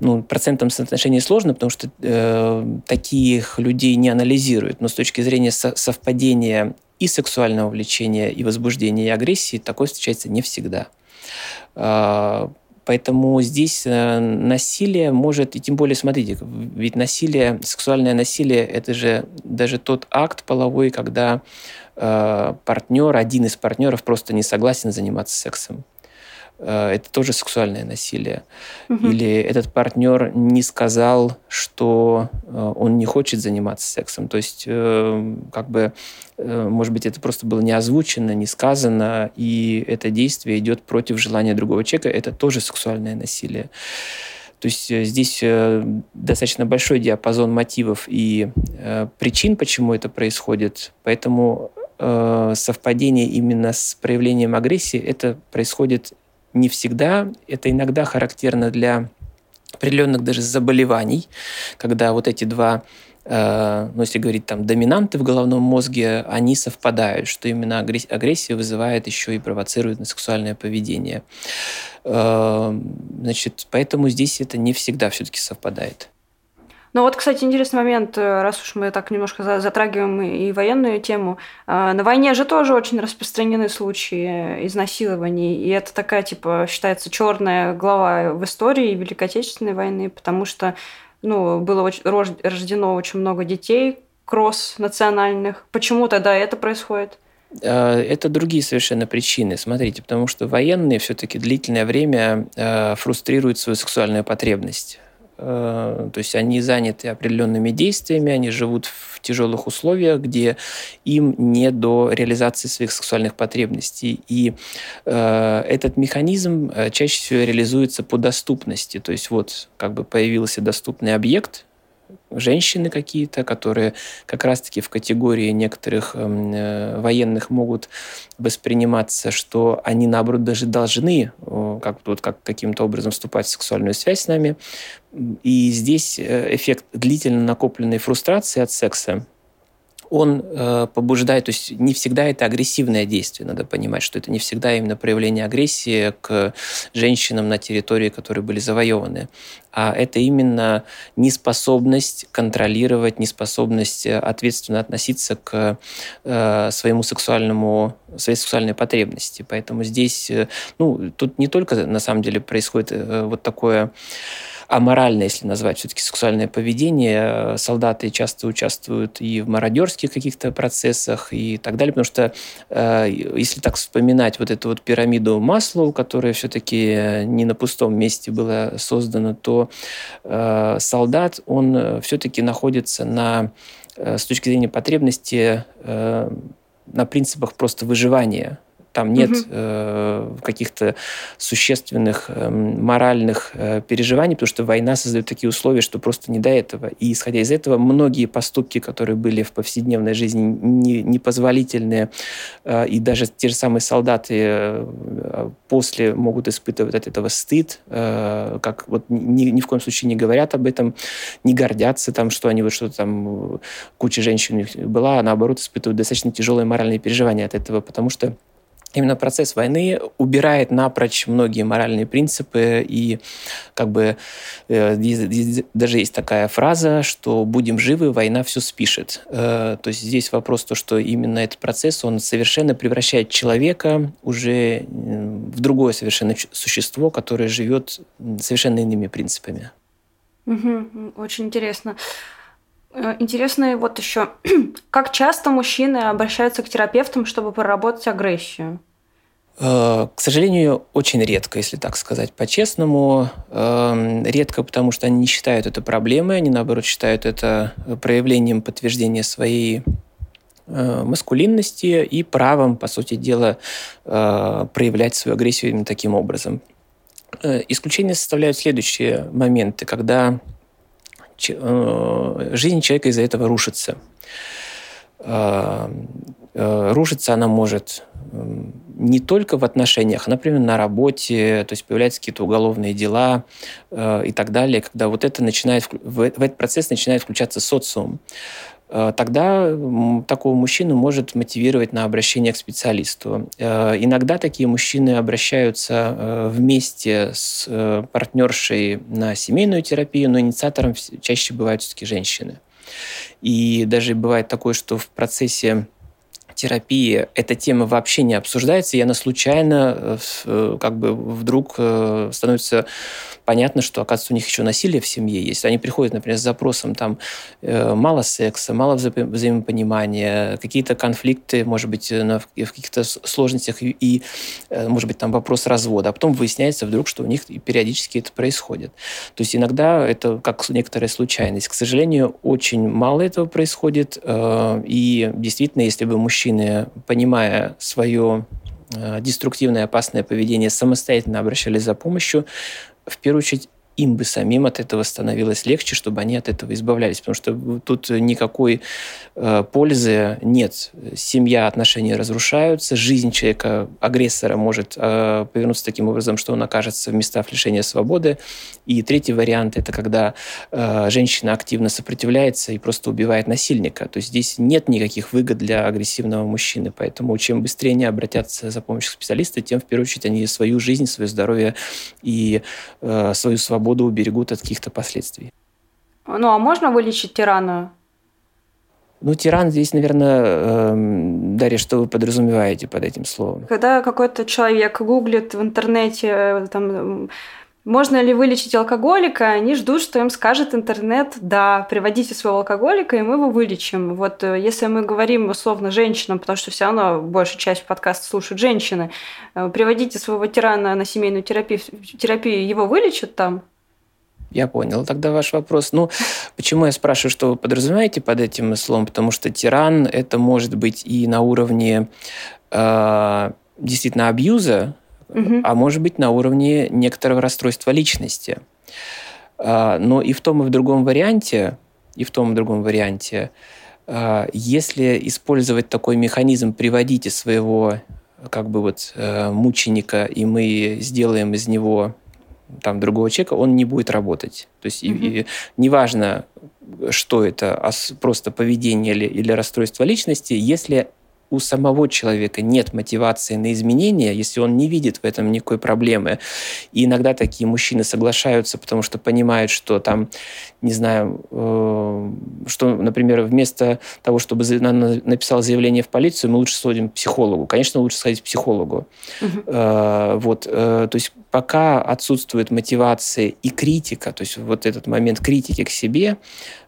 ну, процентном соотношении сложно, потому что э, таких людей не анализируют. Но с точки зрения со- совпадения и сексуального влечения, и возбуждения, и агрессии, такое встречается не всегда. Э, Поэтому здесь э, насилие может, и тем более, смотрите, ведь насилие, сексуальное насилие, это же даже тот акт половой, когда э, партнер, один из партнеров просто не согласен заниматься сексом. Э, это тоже сексуальное насилие. Угу. Или этот партнер не сказал, что э, он не хочет заниматься сексом. То есть, э, как бы, может быть, это просто было не озвучено, не сказано, и это действие идет против желания другого человека. Это тоже сексуальное насилие. То есть здесь достаточно большой диапазон мотивов и причин, почему это происходит. Поэтому совпадение именно с проявлением агрессии, это происходит не всегда. Это иногда характерно для определенных даже заболеваний, когда вот эти два э, ну, если говорить там доминанты в головном мозге, они совпадают, что именно агрессия вызывает еще и провоцирует на сексуальное поведение. Э, значит, поэтому здесь это не всегда все-таки совпадает. Ну вот, кстати, интересный момент, э, раз уж мы так немножко затрагиваем и военную тему. Э, на войне же тоже очень распространены случаи изнасилований, и это такая, типа, считается черная глава в истории Великой Отечественной войны, потому что ну, было очень, рождено очень много детей кросс-национальных. Почему тогда это происходит? Э, это другие совершенно причины. Смотрите, потому что военные все-таки длительное время фрустрируют свою сексуальную потребность. Э, то есть они заняты определенными действиями, они живут в тяжелых условиях, где им не до реализации своих сексуальных потребностей. И э, этот механизм э, чаще всего реализуется по доступности. То есть вот как бы появился доступный объект, женщины какие-то, которые как раз-таки в категории некоторых эм, э, военных могут восприниматься, что они, наоборот, даже должны как, вот, как, каким-то образом вступать в сексуальную связь с нами. И здесь э, эффект длительно накопленной фрустрации от секса он э, побуждает, то есть не всегда это агрессивное действие, надо понимать, что это не всегда именно проявление агрессии к женщинам на территории, которые были завоеваны, а это именно неспособность контролировать, неспособность э, ответственно относиться к э, своему сексуальному, своей сексуальной потребности. Поэтому здесь, э, ну, тут не только на самом деле происходит э, вот такое аморальное, если назвать все-таки сексуальное поведение. Солдаты часто участвуют и в мародерских каких-то процессах и так далее, потому что э, если так вспоминать вот эту вот пирамиду Маслоу, которая все-таки не на пустом месте была создана, то э, солдат, он все-таки находится на, э, с точки зрения потребности на принципах просто выживания. Там нет угу. э, каких-то существенных э, моральных э, переживаний, потому что война создает такие условия, что просто не до этого. И исходя из этого, многие поступки, которые были в повседневной жизни не, непозволительные, э, и даже те же самые солдаты э, после могут испытывать от этого стыд, э, как вот ни, ни в коем случае не говорят об этом, не гордятся там, что они вот что-то там, куча женщин у них была, а наоборот испытывают достаточно тяжелые моральные переживания от этого, потому что именно процесс войны убирает напрочь многие моральные принципы и как бы э, даже есть такая фраза, что будем живы, война все спишет. Э, то есть здесь вопрос то, что именно этот процесс, он совершенно превращает человека уже в другое совершенно существо, которое живет совершенно иными принципами. Угу, очень интересно. Э, интересно вот еще, как часто мужчины обращаются к терапевтам, чтобы проработать агрессию? Э, к сожалению, очень редко, если так сказать по-честному. Эм, редко, потому что они не считают это проблемой, они, наоборот, считают это проявлением подтверждения своей э, маскулинности и правом, по сути дела, проявлять свою агрессию именно таким образом. Исключение составляют следующие моменты, когда Э, жизнь человека из-за этого рушится. Э, э, рушится она может не только в отношениях, а, например, на работе, то есть появляются какие-то уголовные дела и так далее, когда вот это начинает, в этот процесс начинает включаться социум. Э, тогда такого мужчину может мотивировать на обращение к специалисту. Э, иногда такие мужчины обращаются э, вместе с партнершей на семейную терапию, но инициатором чаще бывают все-таки женщины. И даже бывает такое, что в процессе терапии эта тема вообще не обсуждается, и она случайно как бы вдруг становится понятно, что, оказывается, у них еще насилие в семье есть. Они приходят, например, с запросом там э, мало секса, мало вза взаимопонимания, какие-то конфликты, может быть, на, в каких-то сложностях и, и, э, может быть, там вопрос развода. А потом выясняется вдруг, что у них периодически это происходит. То есть иногда это как некоторая случайность. К сожалению, очень мало этого происходит. Э, и действительно, если бы мужчины, понимая свое э, деструктивное, опасное поведение, самостоятельно обращались за помощью, в первую очередь им бы самим от этого становилось легче, чтобы они от этого избавлялись. Потому что тут никакой э, пользы нет. Семья, отношения разрушаются, жизнь человека, агрессора может э, повернуться таким образом, что он окажется в местах лишения свободы. И третий вариант – это когда э, женщина активно сопротивляется и просто убивает насильника. То есть здесь нет никаких выгод для агрессивного мужчины. Поэтому чем быстрее они обратятся за помощью специалиста, тем в первую очередь они свою жизнь, свое здоровье и э, свою свободу свободу уберегут от каких-то последствий. Ну, а можно вылечить тирана? Ну, тиран здесь, наверное, э, Дарья, что вы подразумеваете под этим словом? Когда какой-то человек гуглит в интернете э, там можно ли вылечить алкоголика? Они ждут, что им скажет интернет, да, приводите своего алкоголика, и мы его вылечим. Вот э, если мы говорим условно женщинам, потому что все равно большая часть подкаста слушают женщины, э, приводите своего тирана на семейную терапию, терапию его вылечат там? Я понял. Тогда ваш вопрос. Ну, почему я спрашиваю, что вы подразумеваете под этим словом? Потому что тиран это может быть и на уровне э, действительно абьюза, угу. а может быть на уровне некоторого расстройства личности. Э, но и в том, и в другом варианте и в том и другом варианте. А, если использовать такой механизм, приводите своего как бы вот э, мученика, и мы сделаем из него там другого человека, он не будет работать. То есть mm-hmm. и, и, неважно, что это, а просто поведение или, или расстройство личности, если у самого человека нет мотивации на изменения, если он не видит в этом никакой проблемы. И иногда такие мужчины соглашаются, потому что понимают, что там, не знаю, э, что, например, вместо того, чтобы написал заявление в полицию, мы лучше сходим к психологу. Конечно, лучше сходить к психологу. Угу. Э, вот, э, то есть пока отсутствует мотивация и критика, то есть вот этот момент критики к себе,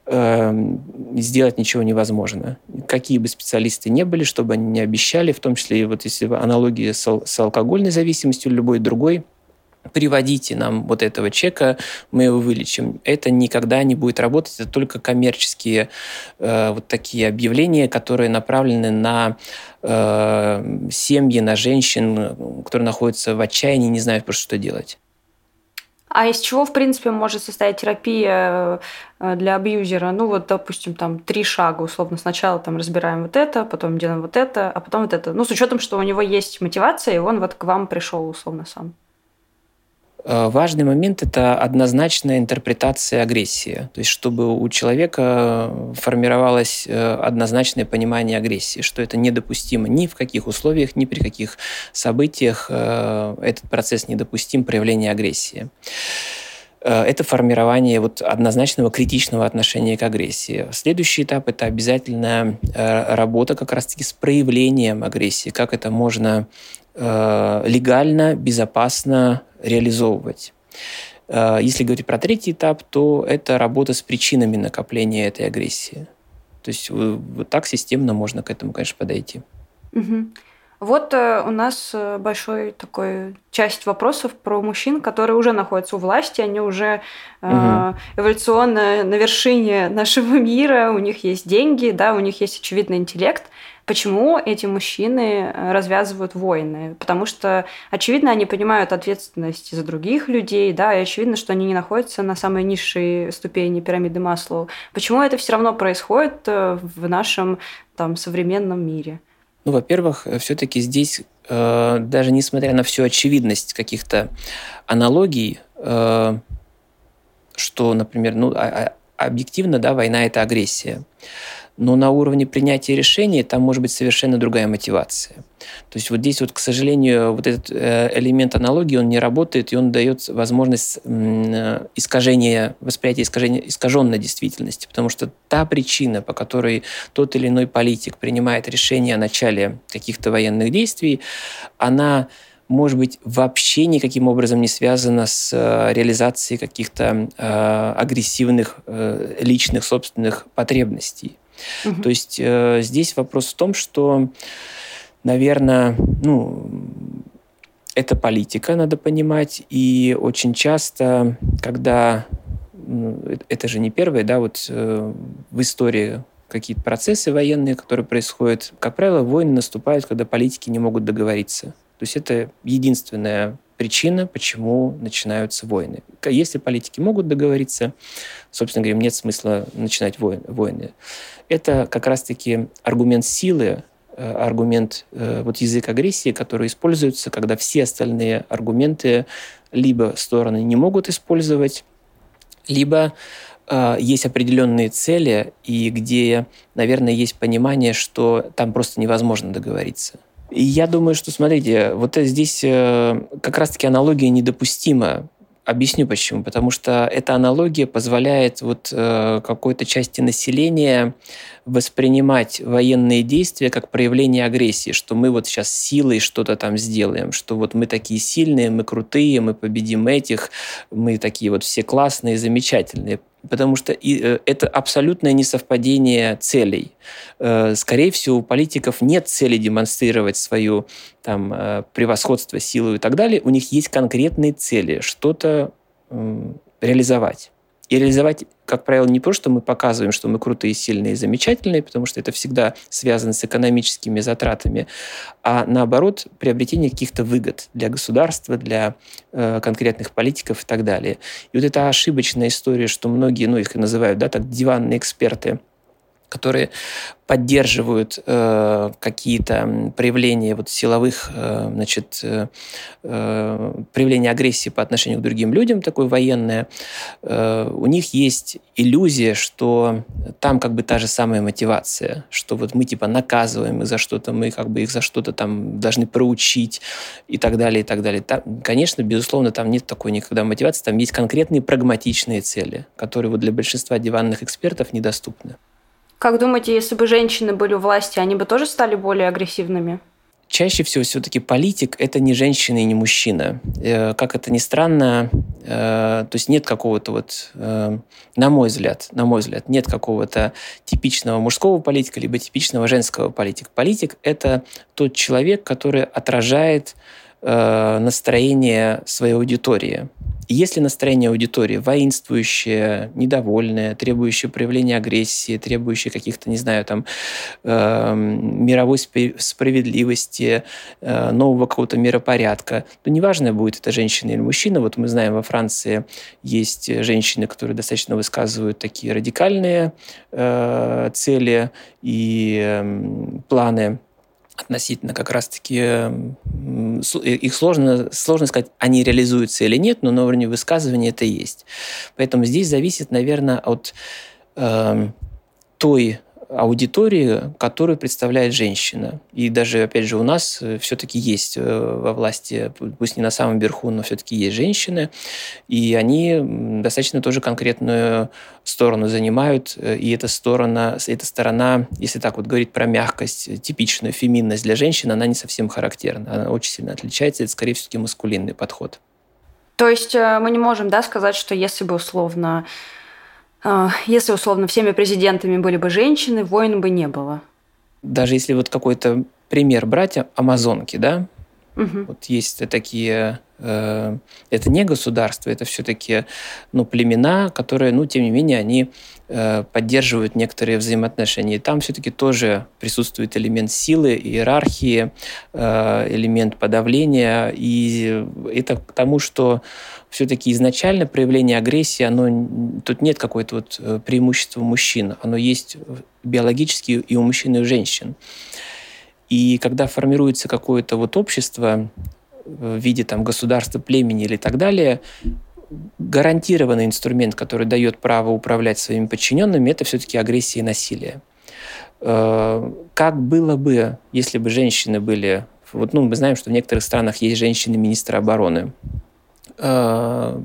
Эм, сделать ничего невозможно. Какие бы специалисты не были, чтобы они не обещали, в том числе и вот если аналогии с, с алкогольной зависимостью, любой другой, приводите нам вот этого чека, мы его вылечим. Это никогда не будет работать, это только коммерческие э, вот такие объявления, которые направлены на э, семьи, на женщин, которые находятся в отчаянии, не знают просто, что делать. А из чего, в принципе, может состоять терапия э, для абьюзера? Ну, вот, допустим, там три шага, условно. Сначала там разбираем вот это, потом делаем вот это, а потом вот это. Ну, с учетом, что у него есть мотивация, и он вот к вам пришел, условно, сам. Э, важный момент – это однозначная интерпретация агрессии. То есть, чтобы у человека формировалось э, однозначное понимание агрессии, что это недопустимо ни в каких условиях, ни при каких событиях э, этот процесс недопустим проявление агрессии это формирование вот однозначного критичного отношения к агрессии. Следующий этап – это обязательная работа как раз-таки с проявлением агрессии, как это можно легально, безопасно реализовывать. Э, если говорить про третий этап, то это работа с причинами накопления этой агрессии. То есть вот так системно можно к этому, конечно, подойти. Угу. Вот э, у нас э, большой такой часть вопросов про мужчин, которые уже находятся у власти, они уже угу. э, эволюционно на вершине нашего мира, у них есть деньги, да, у них есть очевидный интеллект. Почему эти мужчины э, развязывают войны? Потому что, очевидно, они понимают ответственность за других людей, да, и очевидно, что они не находятся на самой низшей ступени пирамиды Маслоу. Почему это все равно происходит э, в нашем там, современном мире? Ну, во-первых, все-таки здесь, э, даже несмотря на всю очевидность каких-то аналогий, э, что, например, ну, а, а, объективно, да, война – это агрессия но на уровне принятия решений там может быть совершенно другая мотивация. То есть вот здесь вот, к сожалению, вот этот э, элемент аналогии, он не работает, и он дает возможность э, искажения, восприятия искажения, искаженной действительности, потому что та причина, по которой тот или иной политик принимает решение о начале каких-то военных действий, она может быть, вообще никаким образом не связана с э, реализацией каких-то э, агрессивных э, личных собственных потребностей. Угу. То есть э, здесь вопрос в том, что, наверное, ну, это политика, надо понимать, и очень часто, когда ну, это же не первое, да, вот э, в истории какие-то процессы военные, которые происходят, как правило, войны наступают, когда политики не могут договориться. То есть это единственная причина, почему начинаются войны. Если политики могут договориться, собственно говоря, нет смысла начинать войны. Это как раз-таки аргумент силы, э, аргумент, э, вот язык агрессии, который используется, когда все остальные аргументы либо стороны не могут использовать, либо э, есть определенные цели, и где, наверное, есть понимание, что там просто невозможно договориться. Я думаю, что, смотрите, вот здесь э, как раз-таки аналогия недопустима. Объясню почему. Потому что эта аналогия позволяет вот э, какой-то части населения воспринимать военные действия как проявление агрессии, что мы вот сейчас силой что-то там сделаем, что вот мы такие сильные, мы крутые, мы победим этих, мы такие вот все классные, замечательные потому что э, это абсолютное несовпадение целей. Э, скорее всего, у политиков нет цели демонстрировать свое там, э, превосходство, силу и так далее. У них есть конкретные цели, что-то реализовать. И реализовать, как правило, не просто, мы показываем, что мы крутые, сильные и замечательные, потому что это всегда связано с экономическими затратами, а наоборот, приобретение каких-то выгод для государства, для э, конкретных политиков и так далее. И вот эта ошибочная история, что многие, ну, их называют, да, так, диванные эксперты – которые поддерживают э, какие-то проявления вот силовых, э, значит, э, э, проявления агрессии по отношению к другим людям, такое военное, э, у них есть иллюзия, что там как бы та же самая мотивация, что вот мы типа наказываем их за что-то, мы как бы их за что-то там должны проучить и так далее, и так далее. Там, конечно, безусловно, там нет такой никогда мотивации, там есть конкретные прагматичные цели, которые вот для большинства диванных экспертов недоступны. Как думаете, если бы женщины были у власти, они бы тоже стали более агрессивными? Чаще всего все-таки политик – это не женщина и не мужчина. Э, как это ни странно, э, то есть нет какого-то вот, э, на мой взгляд, на мой взгляд, нет какого-то типичного мужского политика, либо типичного женского политика. Политик – это тот человек, который отражает настроение своей аудитории. И если настроение аудитории воинствующее, недовольное, требующее проявления агрессии, требующее каких-то, не знаю, там, э, мировой справедливости, э, нового какого-то миропорядка, то неважно, будет это женщина или мужчина. Вот мы знаем, во Франции есть женщины, которые достаточно высказывают такие радикальные э, цели и э, планы относительно как раз-таки их сложно, сложно сказать, они реализуются или нет, но на уровне высказывания это есть. Поэтому здесь зависит, наверное, от э, той аудитории, которую представляет женщина. И даже, опять же, у нас э, все-таки есть э, во власти, пусть не на самом верху, но все-таки есть женщины, и они достаточно тоже конкретную сторону занимают, э, и эта сторона, эта сторона, если так вот говорить про мягкость, типичную феминность для женщин, она не совсем характерна, она очень сильно отличается, это скорее всего маскулинный подход. То есть мы не можем да, сказать, что если бы условно если, условно, всеми президентами были бы женщины, войн бы не было. Даже если вот какой-то пример брать, амазонки, да, угу. вот есть такие Э, это не государство, это все-таки ну, племена, которые, ну, тем не менее, они поддерживают некоторые взаимоотношения. И там все-таки тоже присутствует элемент силы, иерархии, э, элемент подавления. И это к тому, что все-таки изначально проявление агрессии, оно, тут нет какой-то вот преимущества мужчин. Оно есть биологически и у мужчин, и у женщин. И когда формируется какое-то вот общество, в виде там, государства, племени или так далее, гарантированный инструмент, который дает право управлять своими подчиненными, это все-таки агрессия и насилие. Э, как было бы, если бы женщины были... Вот, ну, мы знаем, что в некоторых странах есть женщины-министры обороны. Э,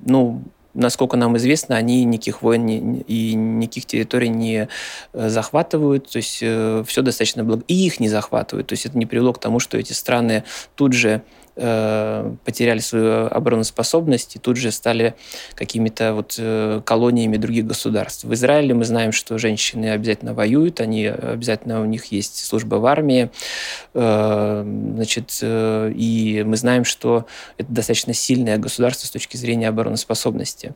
ну, насколько нам известно, они никаких войн и никаких территорий не э, захватывают, то есть все достаточно благо... И их не захватывают, то есть это не привело к тому, что эти страны тут же потеряли свою обороноспособность и тут же стали какими-то вот э, колониями других государств. В Израиле мы знаем, что женщины обязательно воюют, они обязательно у них есть служба в армии, э, значит, и мы знаем, что это достаточно сильное государство с точки зрения обороноспособности.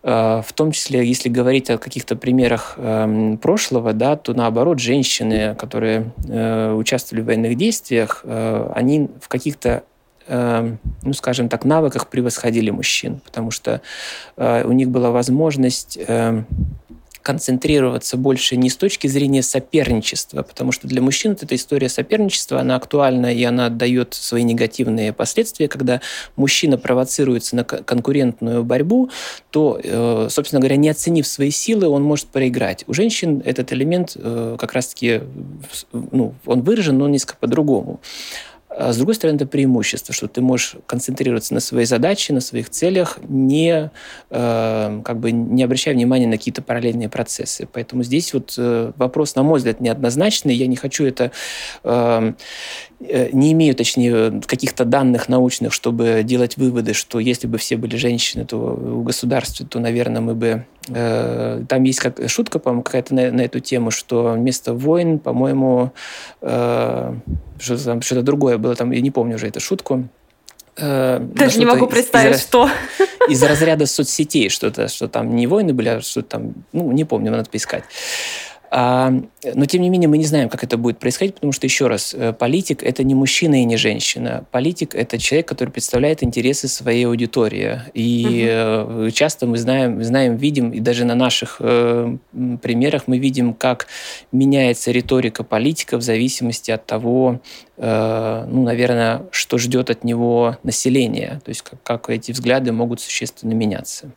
В том числе, если говорить о каких-то примерах эм, прошлого, да, то наоборот, женщины, которые участвовали в военных действиях, они в каких-то Эм, ну, скажем так, навыках превосходили мужчин, потому что э, у них была возможность эм, концентрироваться больше не с точки зрения соперничества, потому что для мужчин вот эта история соперничества, она актуальна и она дает свои негативные последствия. Когда мужчина провоцируется на конкурентную борьбу, то, э, собственно говоря, не оценив свои силы, он может проиграть. У женщин этот элемент э, как раз-таки, ну, он выражен, но несколько по-другому. А с другой стороны, это преимущество, что ты можешь концентрироваться на своей задаче, на своих целях, не, э, как бы не обращая внимания на какие-то параллельные процессы. Поэтому здесь вот э, вопрос, на мой взгляд, неоднозначный. Я не хочу это э, Э, не имею, точнее, каких-то данных научных, чтобы делать выводы, что если бы все были женщины, то в государстве, то, наверное, мы бы... Э, там есть как, шутка, по-моему, какая-то на, на эту тему, что вместо войн, по-моему, э, что-то, что другое было, там, я не помню уже эту шутку, Э, Даже не могу представить, из, что. Из разряда соцсетей что-то, что там не войны были, а что там, ну, не помню, надо поискать. А, но, тем не менее, мы не знаем, как это будет происходить, потому что, еще раз, э, политик – это не мужчина и не женщина. Политик – это человек, который представляет интересы своей аудитории. И угу. часто мы знаем, знаем, видим, и даже на наших э, примерах мы видим, как меняется риторика политика в зависимости от того, э, ну, наверное, что ждет от него население. То есть как, как эти взгляды могут существенно меняться.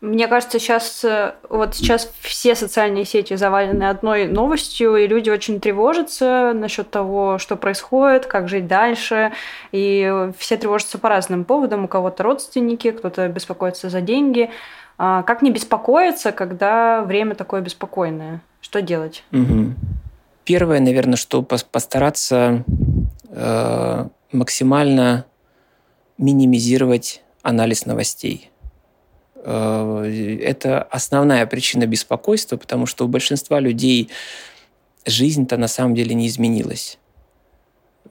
Мне кажется, сейчас э, вот сейчас все социальные сети завалены одной новостью, и люди очень тревожатся насчет того, что происходит, как жить дальше. И все тревожатся по разным поводам. У кого-то родственники, кто-то беспокоится за деньги. А как не беспокоиться, когда время такое беспокойное? Что делать? Угу. Первое, наверное, что постараться э, максимально минимизировать анализ новостей это основная причина беспокойства, потому что у большинства людей жизнь-то на самом деле не изменилась.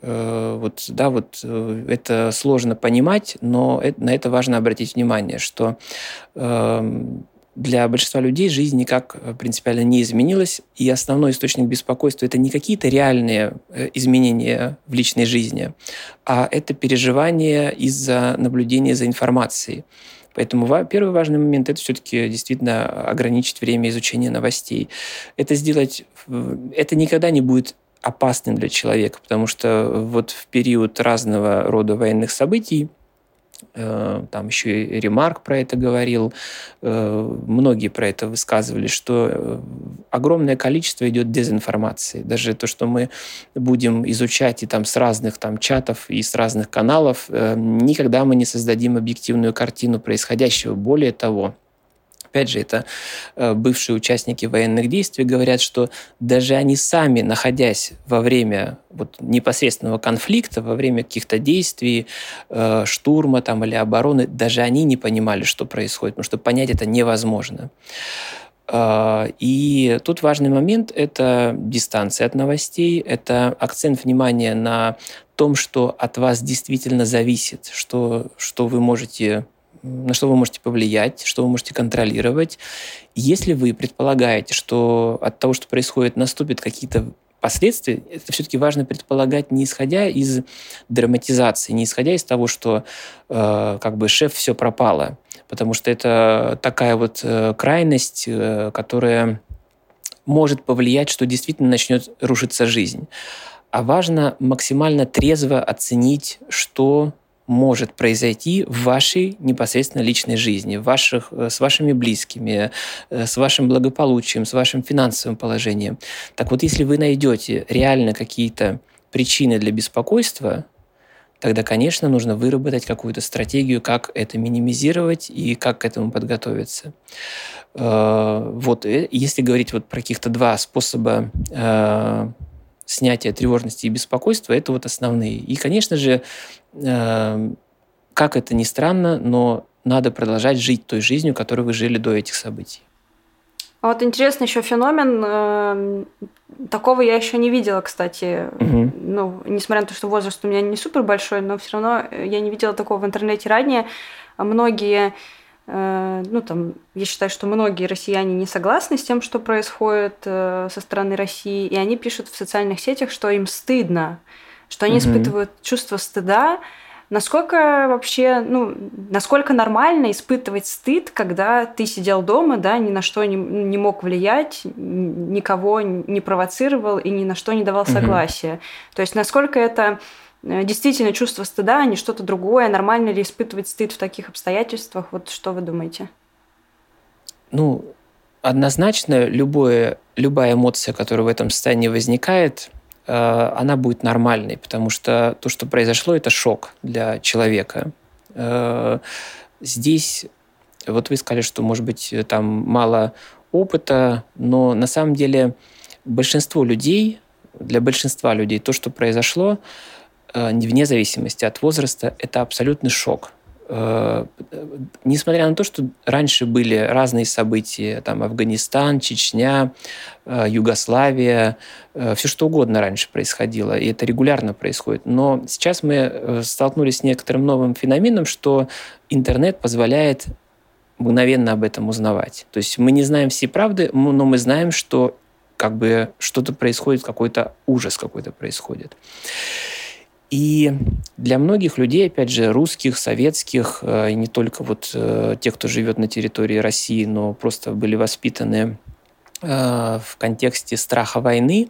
Э, вот, да, вот э, это сложно понимать, но на это важно обратить внимание, что эм, для большинства людей жизнь никак принципиально не изменилась, и основной источник беспокойства это не какие-то реальные изменения в личной жизни, а это переживание из-за наблюдения за информацией. Поэтому первый важный момент – это все-таки действительно ограничить время изучения новостей. Это сделать, это никогда не будет опасным для человека, потому что вот в период разного рода военных событий там еще и Ремарк про это говорил, э, многие про это высказывали, что э, огромное количество идет дезинформации. Даже то, что мы будем изучать и там с разных там чатов и с разных каналов, никогда мы не создадим объективную картину происходящего. Более того, опять же, это э, бывшие участники военных действий говорят, что даже они сами, находясь во время вот непосредственного конфликта, во время каких-то действий, э, штурма там, или обороны, даже они не понимали, что происходит, потому что понять это невозможно. Э, и тут важный момент – это дистанция от новостей, это акцент внимания на том, что от вас действительно зависит, что, что вы можете на что вы можете повлиять, что вы можете контролировать. Если вы предполагаете, что от того, что происходит, наступят какие-то последствия, это все-таки важно предполагать, не исходя из драматизации, не исходя из того, что э, как бы шеф все пропало, потому что это такая вот э, крайность, э, которая может повлиять, что действительно начнет рушиться жизнь. А важно максимально трезво оценить, что может произойти в вашей непосредственно личной жизни, ваших, э, с вашими близкими, э, с вашим благополучием, с вашим финансовым положением. Так вот, если вы найдете реально какие-то причины для беспокойства, тогда, конечно, нужно выработать какую-то стратегию, как это минимизировать и как к этому подготовиться. Э, вот, если говорить вот про каких-то два способа снятия тревожности и беспокойства, это вот основные. И, конечно же, эм, как это ни странно, но надо продолжать жить той жизнью, которой вы жили до этих событий. А вот интересный еще феномен. Эм, такого я еще не видела, кстати. Угу. Ну, несмотря на то, что возраст у меня не супер большой, но все равно я не видела такого в интернете ранее. Многие ну, там, я считаю, что многие россияне не согласны с тем, что происходит э, со стороны России, и они пишут в социальных сетях, что им стыдно, что они угу. испытывают чувство стыда. Насколько вообще, ну, насколько нормально испытывать стыд, когда ты сидел дома, да, ни на что не, не мог влиять, никого не провоцировал и ни на что не давал согласия. Угу. То есть насколько это Э, действительно чувство стыда, а не что-то другое. Нормально ли испытывать стыд в таких обстоятельствах? Вот что вы думаете? Ну, однозначно любое, любая эмоция, которая в этом состоянии возникает, э, она будет нормальной, потому что то, что произошло, это шок для человека. Э, здесь, вот вы сказали, что, может быть, там мало опыта, но на самом деле большинство людей, для большинства людей то, что произошло, Э, вне зависимости от возраста, это абсолютный шок. Э, несмотря на то, что раньше были разные события, там Афганистан, Чечня, э, Югославия, э, все что угодно раньше происходило, и это регулярно происходит. Но сейчас мы столкнулись с некоторым новым феноменом, что интернет позволяет мгновенно об этом узнавать. То есть мы не знаем все правды, но мы знаем, что как бы что-то происходит, какой-то ужас какой-то происходит. И для многих людей, опять же, русских, советских, э, и не только вот э, тех, кто живет на территории России, но просто были воспитаны э, в контексте страха войны,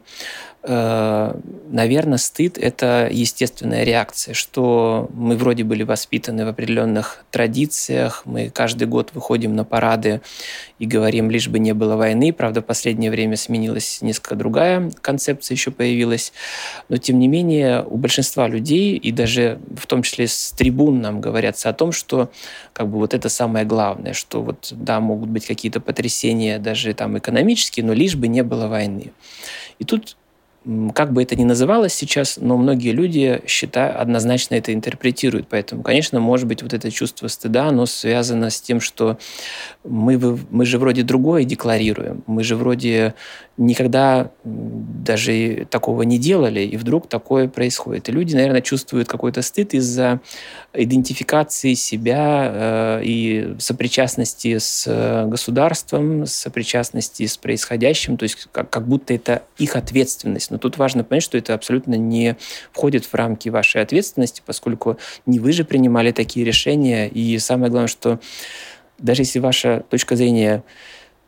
наверное, стыд – это естественная реакция, что мы вроде были воспитаны в определенных традициях, мы каждый год выходим на парады и говорим, лишь бы не было войны. Правда, в последнее время сменилась несколько другая концепция, еще появилась. Но, тем не менее, у большинства людей, и даже в том числе с трибун нам говорятся о том, что как бы вот это самое главное, что вот, да, могут быть какие-то потрясения даже там экономические, но лишь бы не было войны. И тут как бы это ни называлось сейчас, но многие люди считают, однозначно это интерпретируют. Поэтому, конечно, может быть, вот это чувство стыда, оно связано с тем, что мы, мы же вроде другое декларируем, мы же вроде никогда даже такого не делали, и вдруг такое происходит. И люди, наверное, чувствуют какой-то стыд из-за идентификации себя э, и сопричастности с э, государством, сопричастности с происходящим, то есть как, как будто это их ответственность. Но тут важно понять, что это абсолютно не входит в рамки вашей ответственности, поскольку не вы же принимали такие решения, и самое главное, что даже если ваша точка зрения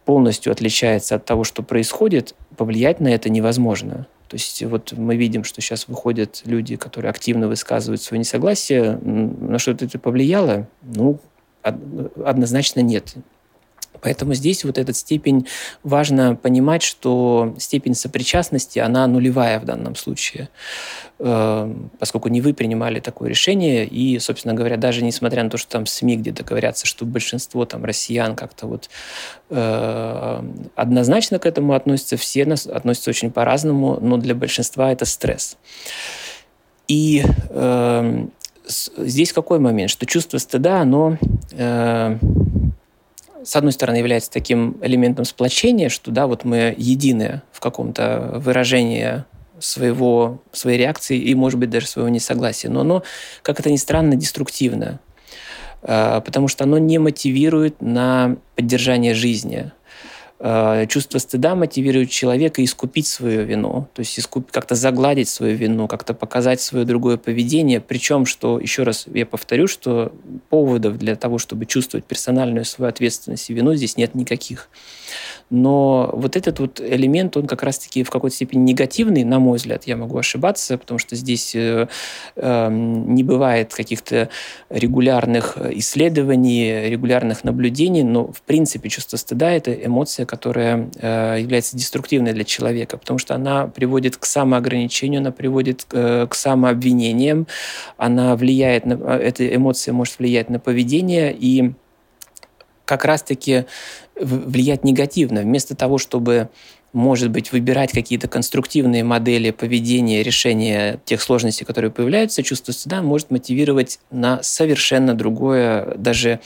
полностью отличается от того, что происходит, повлиять на это невозможно. То есть вот мы видим, что сейчас выходят люди, которые активно высказывают свое несогласие. На что это повлияло? Ну, однозначно нет. Поэтому здесь вот эта степень, важно понимать, что степень сопричастности, она нулевая в данном случае, эм, поскольку не вы принимали такое решение, и, собственно говоря, даже несмотря на то, что там СМИ где-то говорятся, что большинство там россиян как-то вот э, однозначно к этому относятся, все нас относятся очень по-разному, но для большинства это стресс. И э, здесь какой момент, что чувство стыда, оно... Э, с одной стороны, является таким элементом сплочения, что да, вот мы едины в каком-то выражении своего, своей реакции и, может быть, даже своего несогласия. Но оно, как это ни странно, деструктивно, а, потому что оно не мотивирует на поддержание жизни. Э, чувство стыда мотивирует человека искупить свою вину, то есть искуп... как-то загладить свою вину, как-то показать свое другое поведение. Причем, что, еще раз я повторю, что поводов для того, чтобы чувствовать персональную свою ответственность и вину, здесь нет никаких. Но вот этот вот элемент, он как раз-таки в какой-то степени негативный, на мой взгляд, я могу ошибаться, потому что здесь э, э, не бывает каких-то регулярных исследований, регулярных наблюдений, но в принципе чувство стыда – это эмоция, которая э, является деструктивной для человека, потому что она приводит к самоограничению, она приводит э, к самообвинениям, она влияет на, эта эмоция может влиять на поведение и как раз-таки влиять негативно. Вместо того, чтобы может быть, выбирать какие-то конструктивные модели поведения, решения тех сложностей, которые появляются, чувство стыда может мотивировать на совершенно другое, даже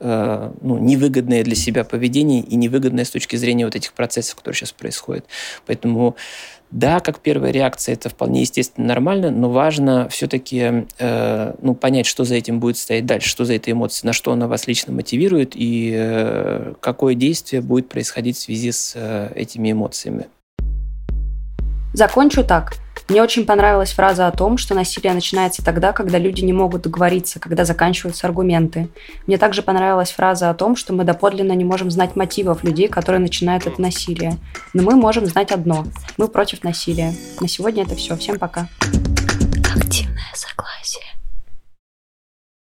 э, ну, невыгодное для себя поведение и невыгодное с точки зрения вот этих процессов, которые сейчас происходят. Поэтому да, как первая реакция, это вполне естественно, нормально, но важно все-таки э, ну, понять, что за этим будет стоять дальше, что за этой эмоцией, на что она вас лично мотивирует и э, какое действие будет происходить в связи с э, этими эмоциями. Закончу так. Мне очень понравилась фраза о том, что насилие начинается тогда, когда люди не могут договориться, когда заканчиваются аргументы. Мне также понравилась фраза о том, что мы доподлинно не можем знать мотивов людей, которые начинают это насилие. Но мы можем знать одно. Мы против насилия. На сегодня это все. Всем пока.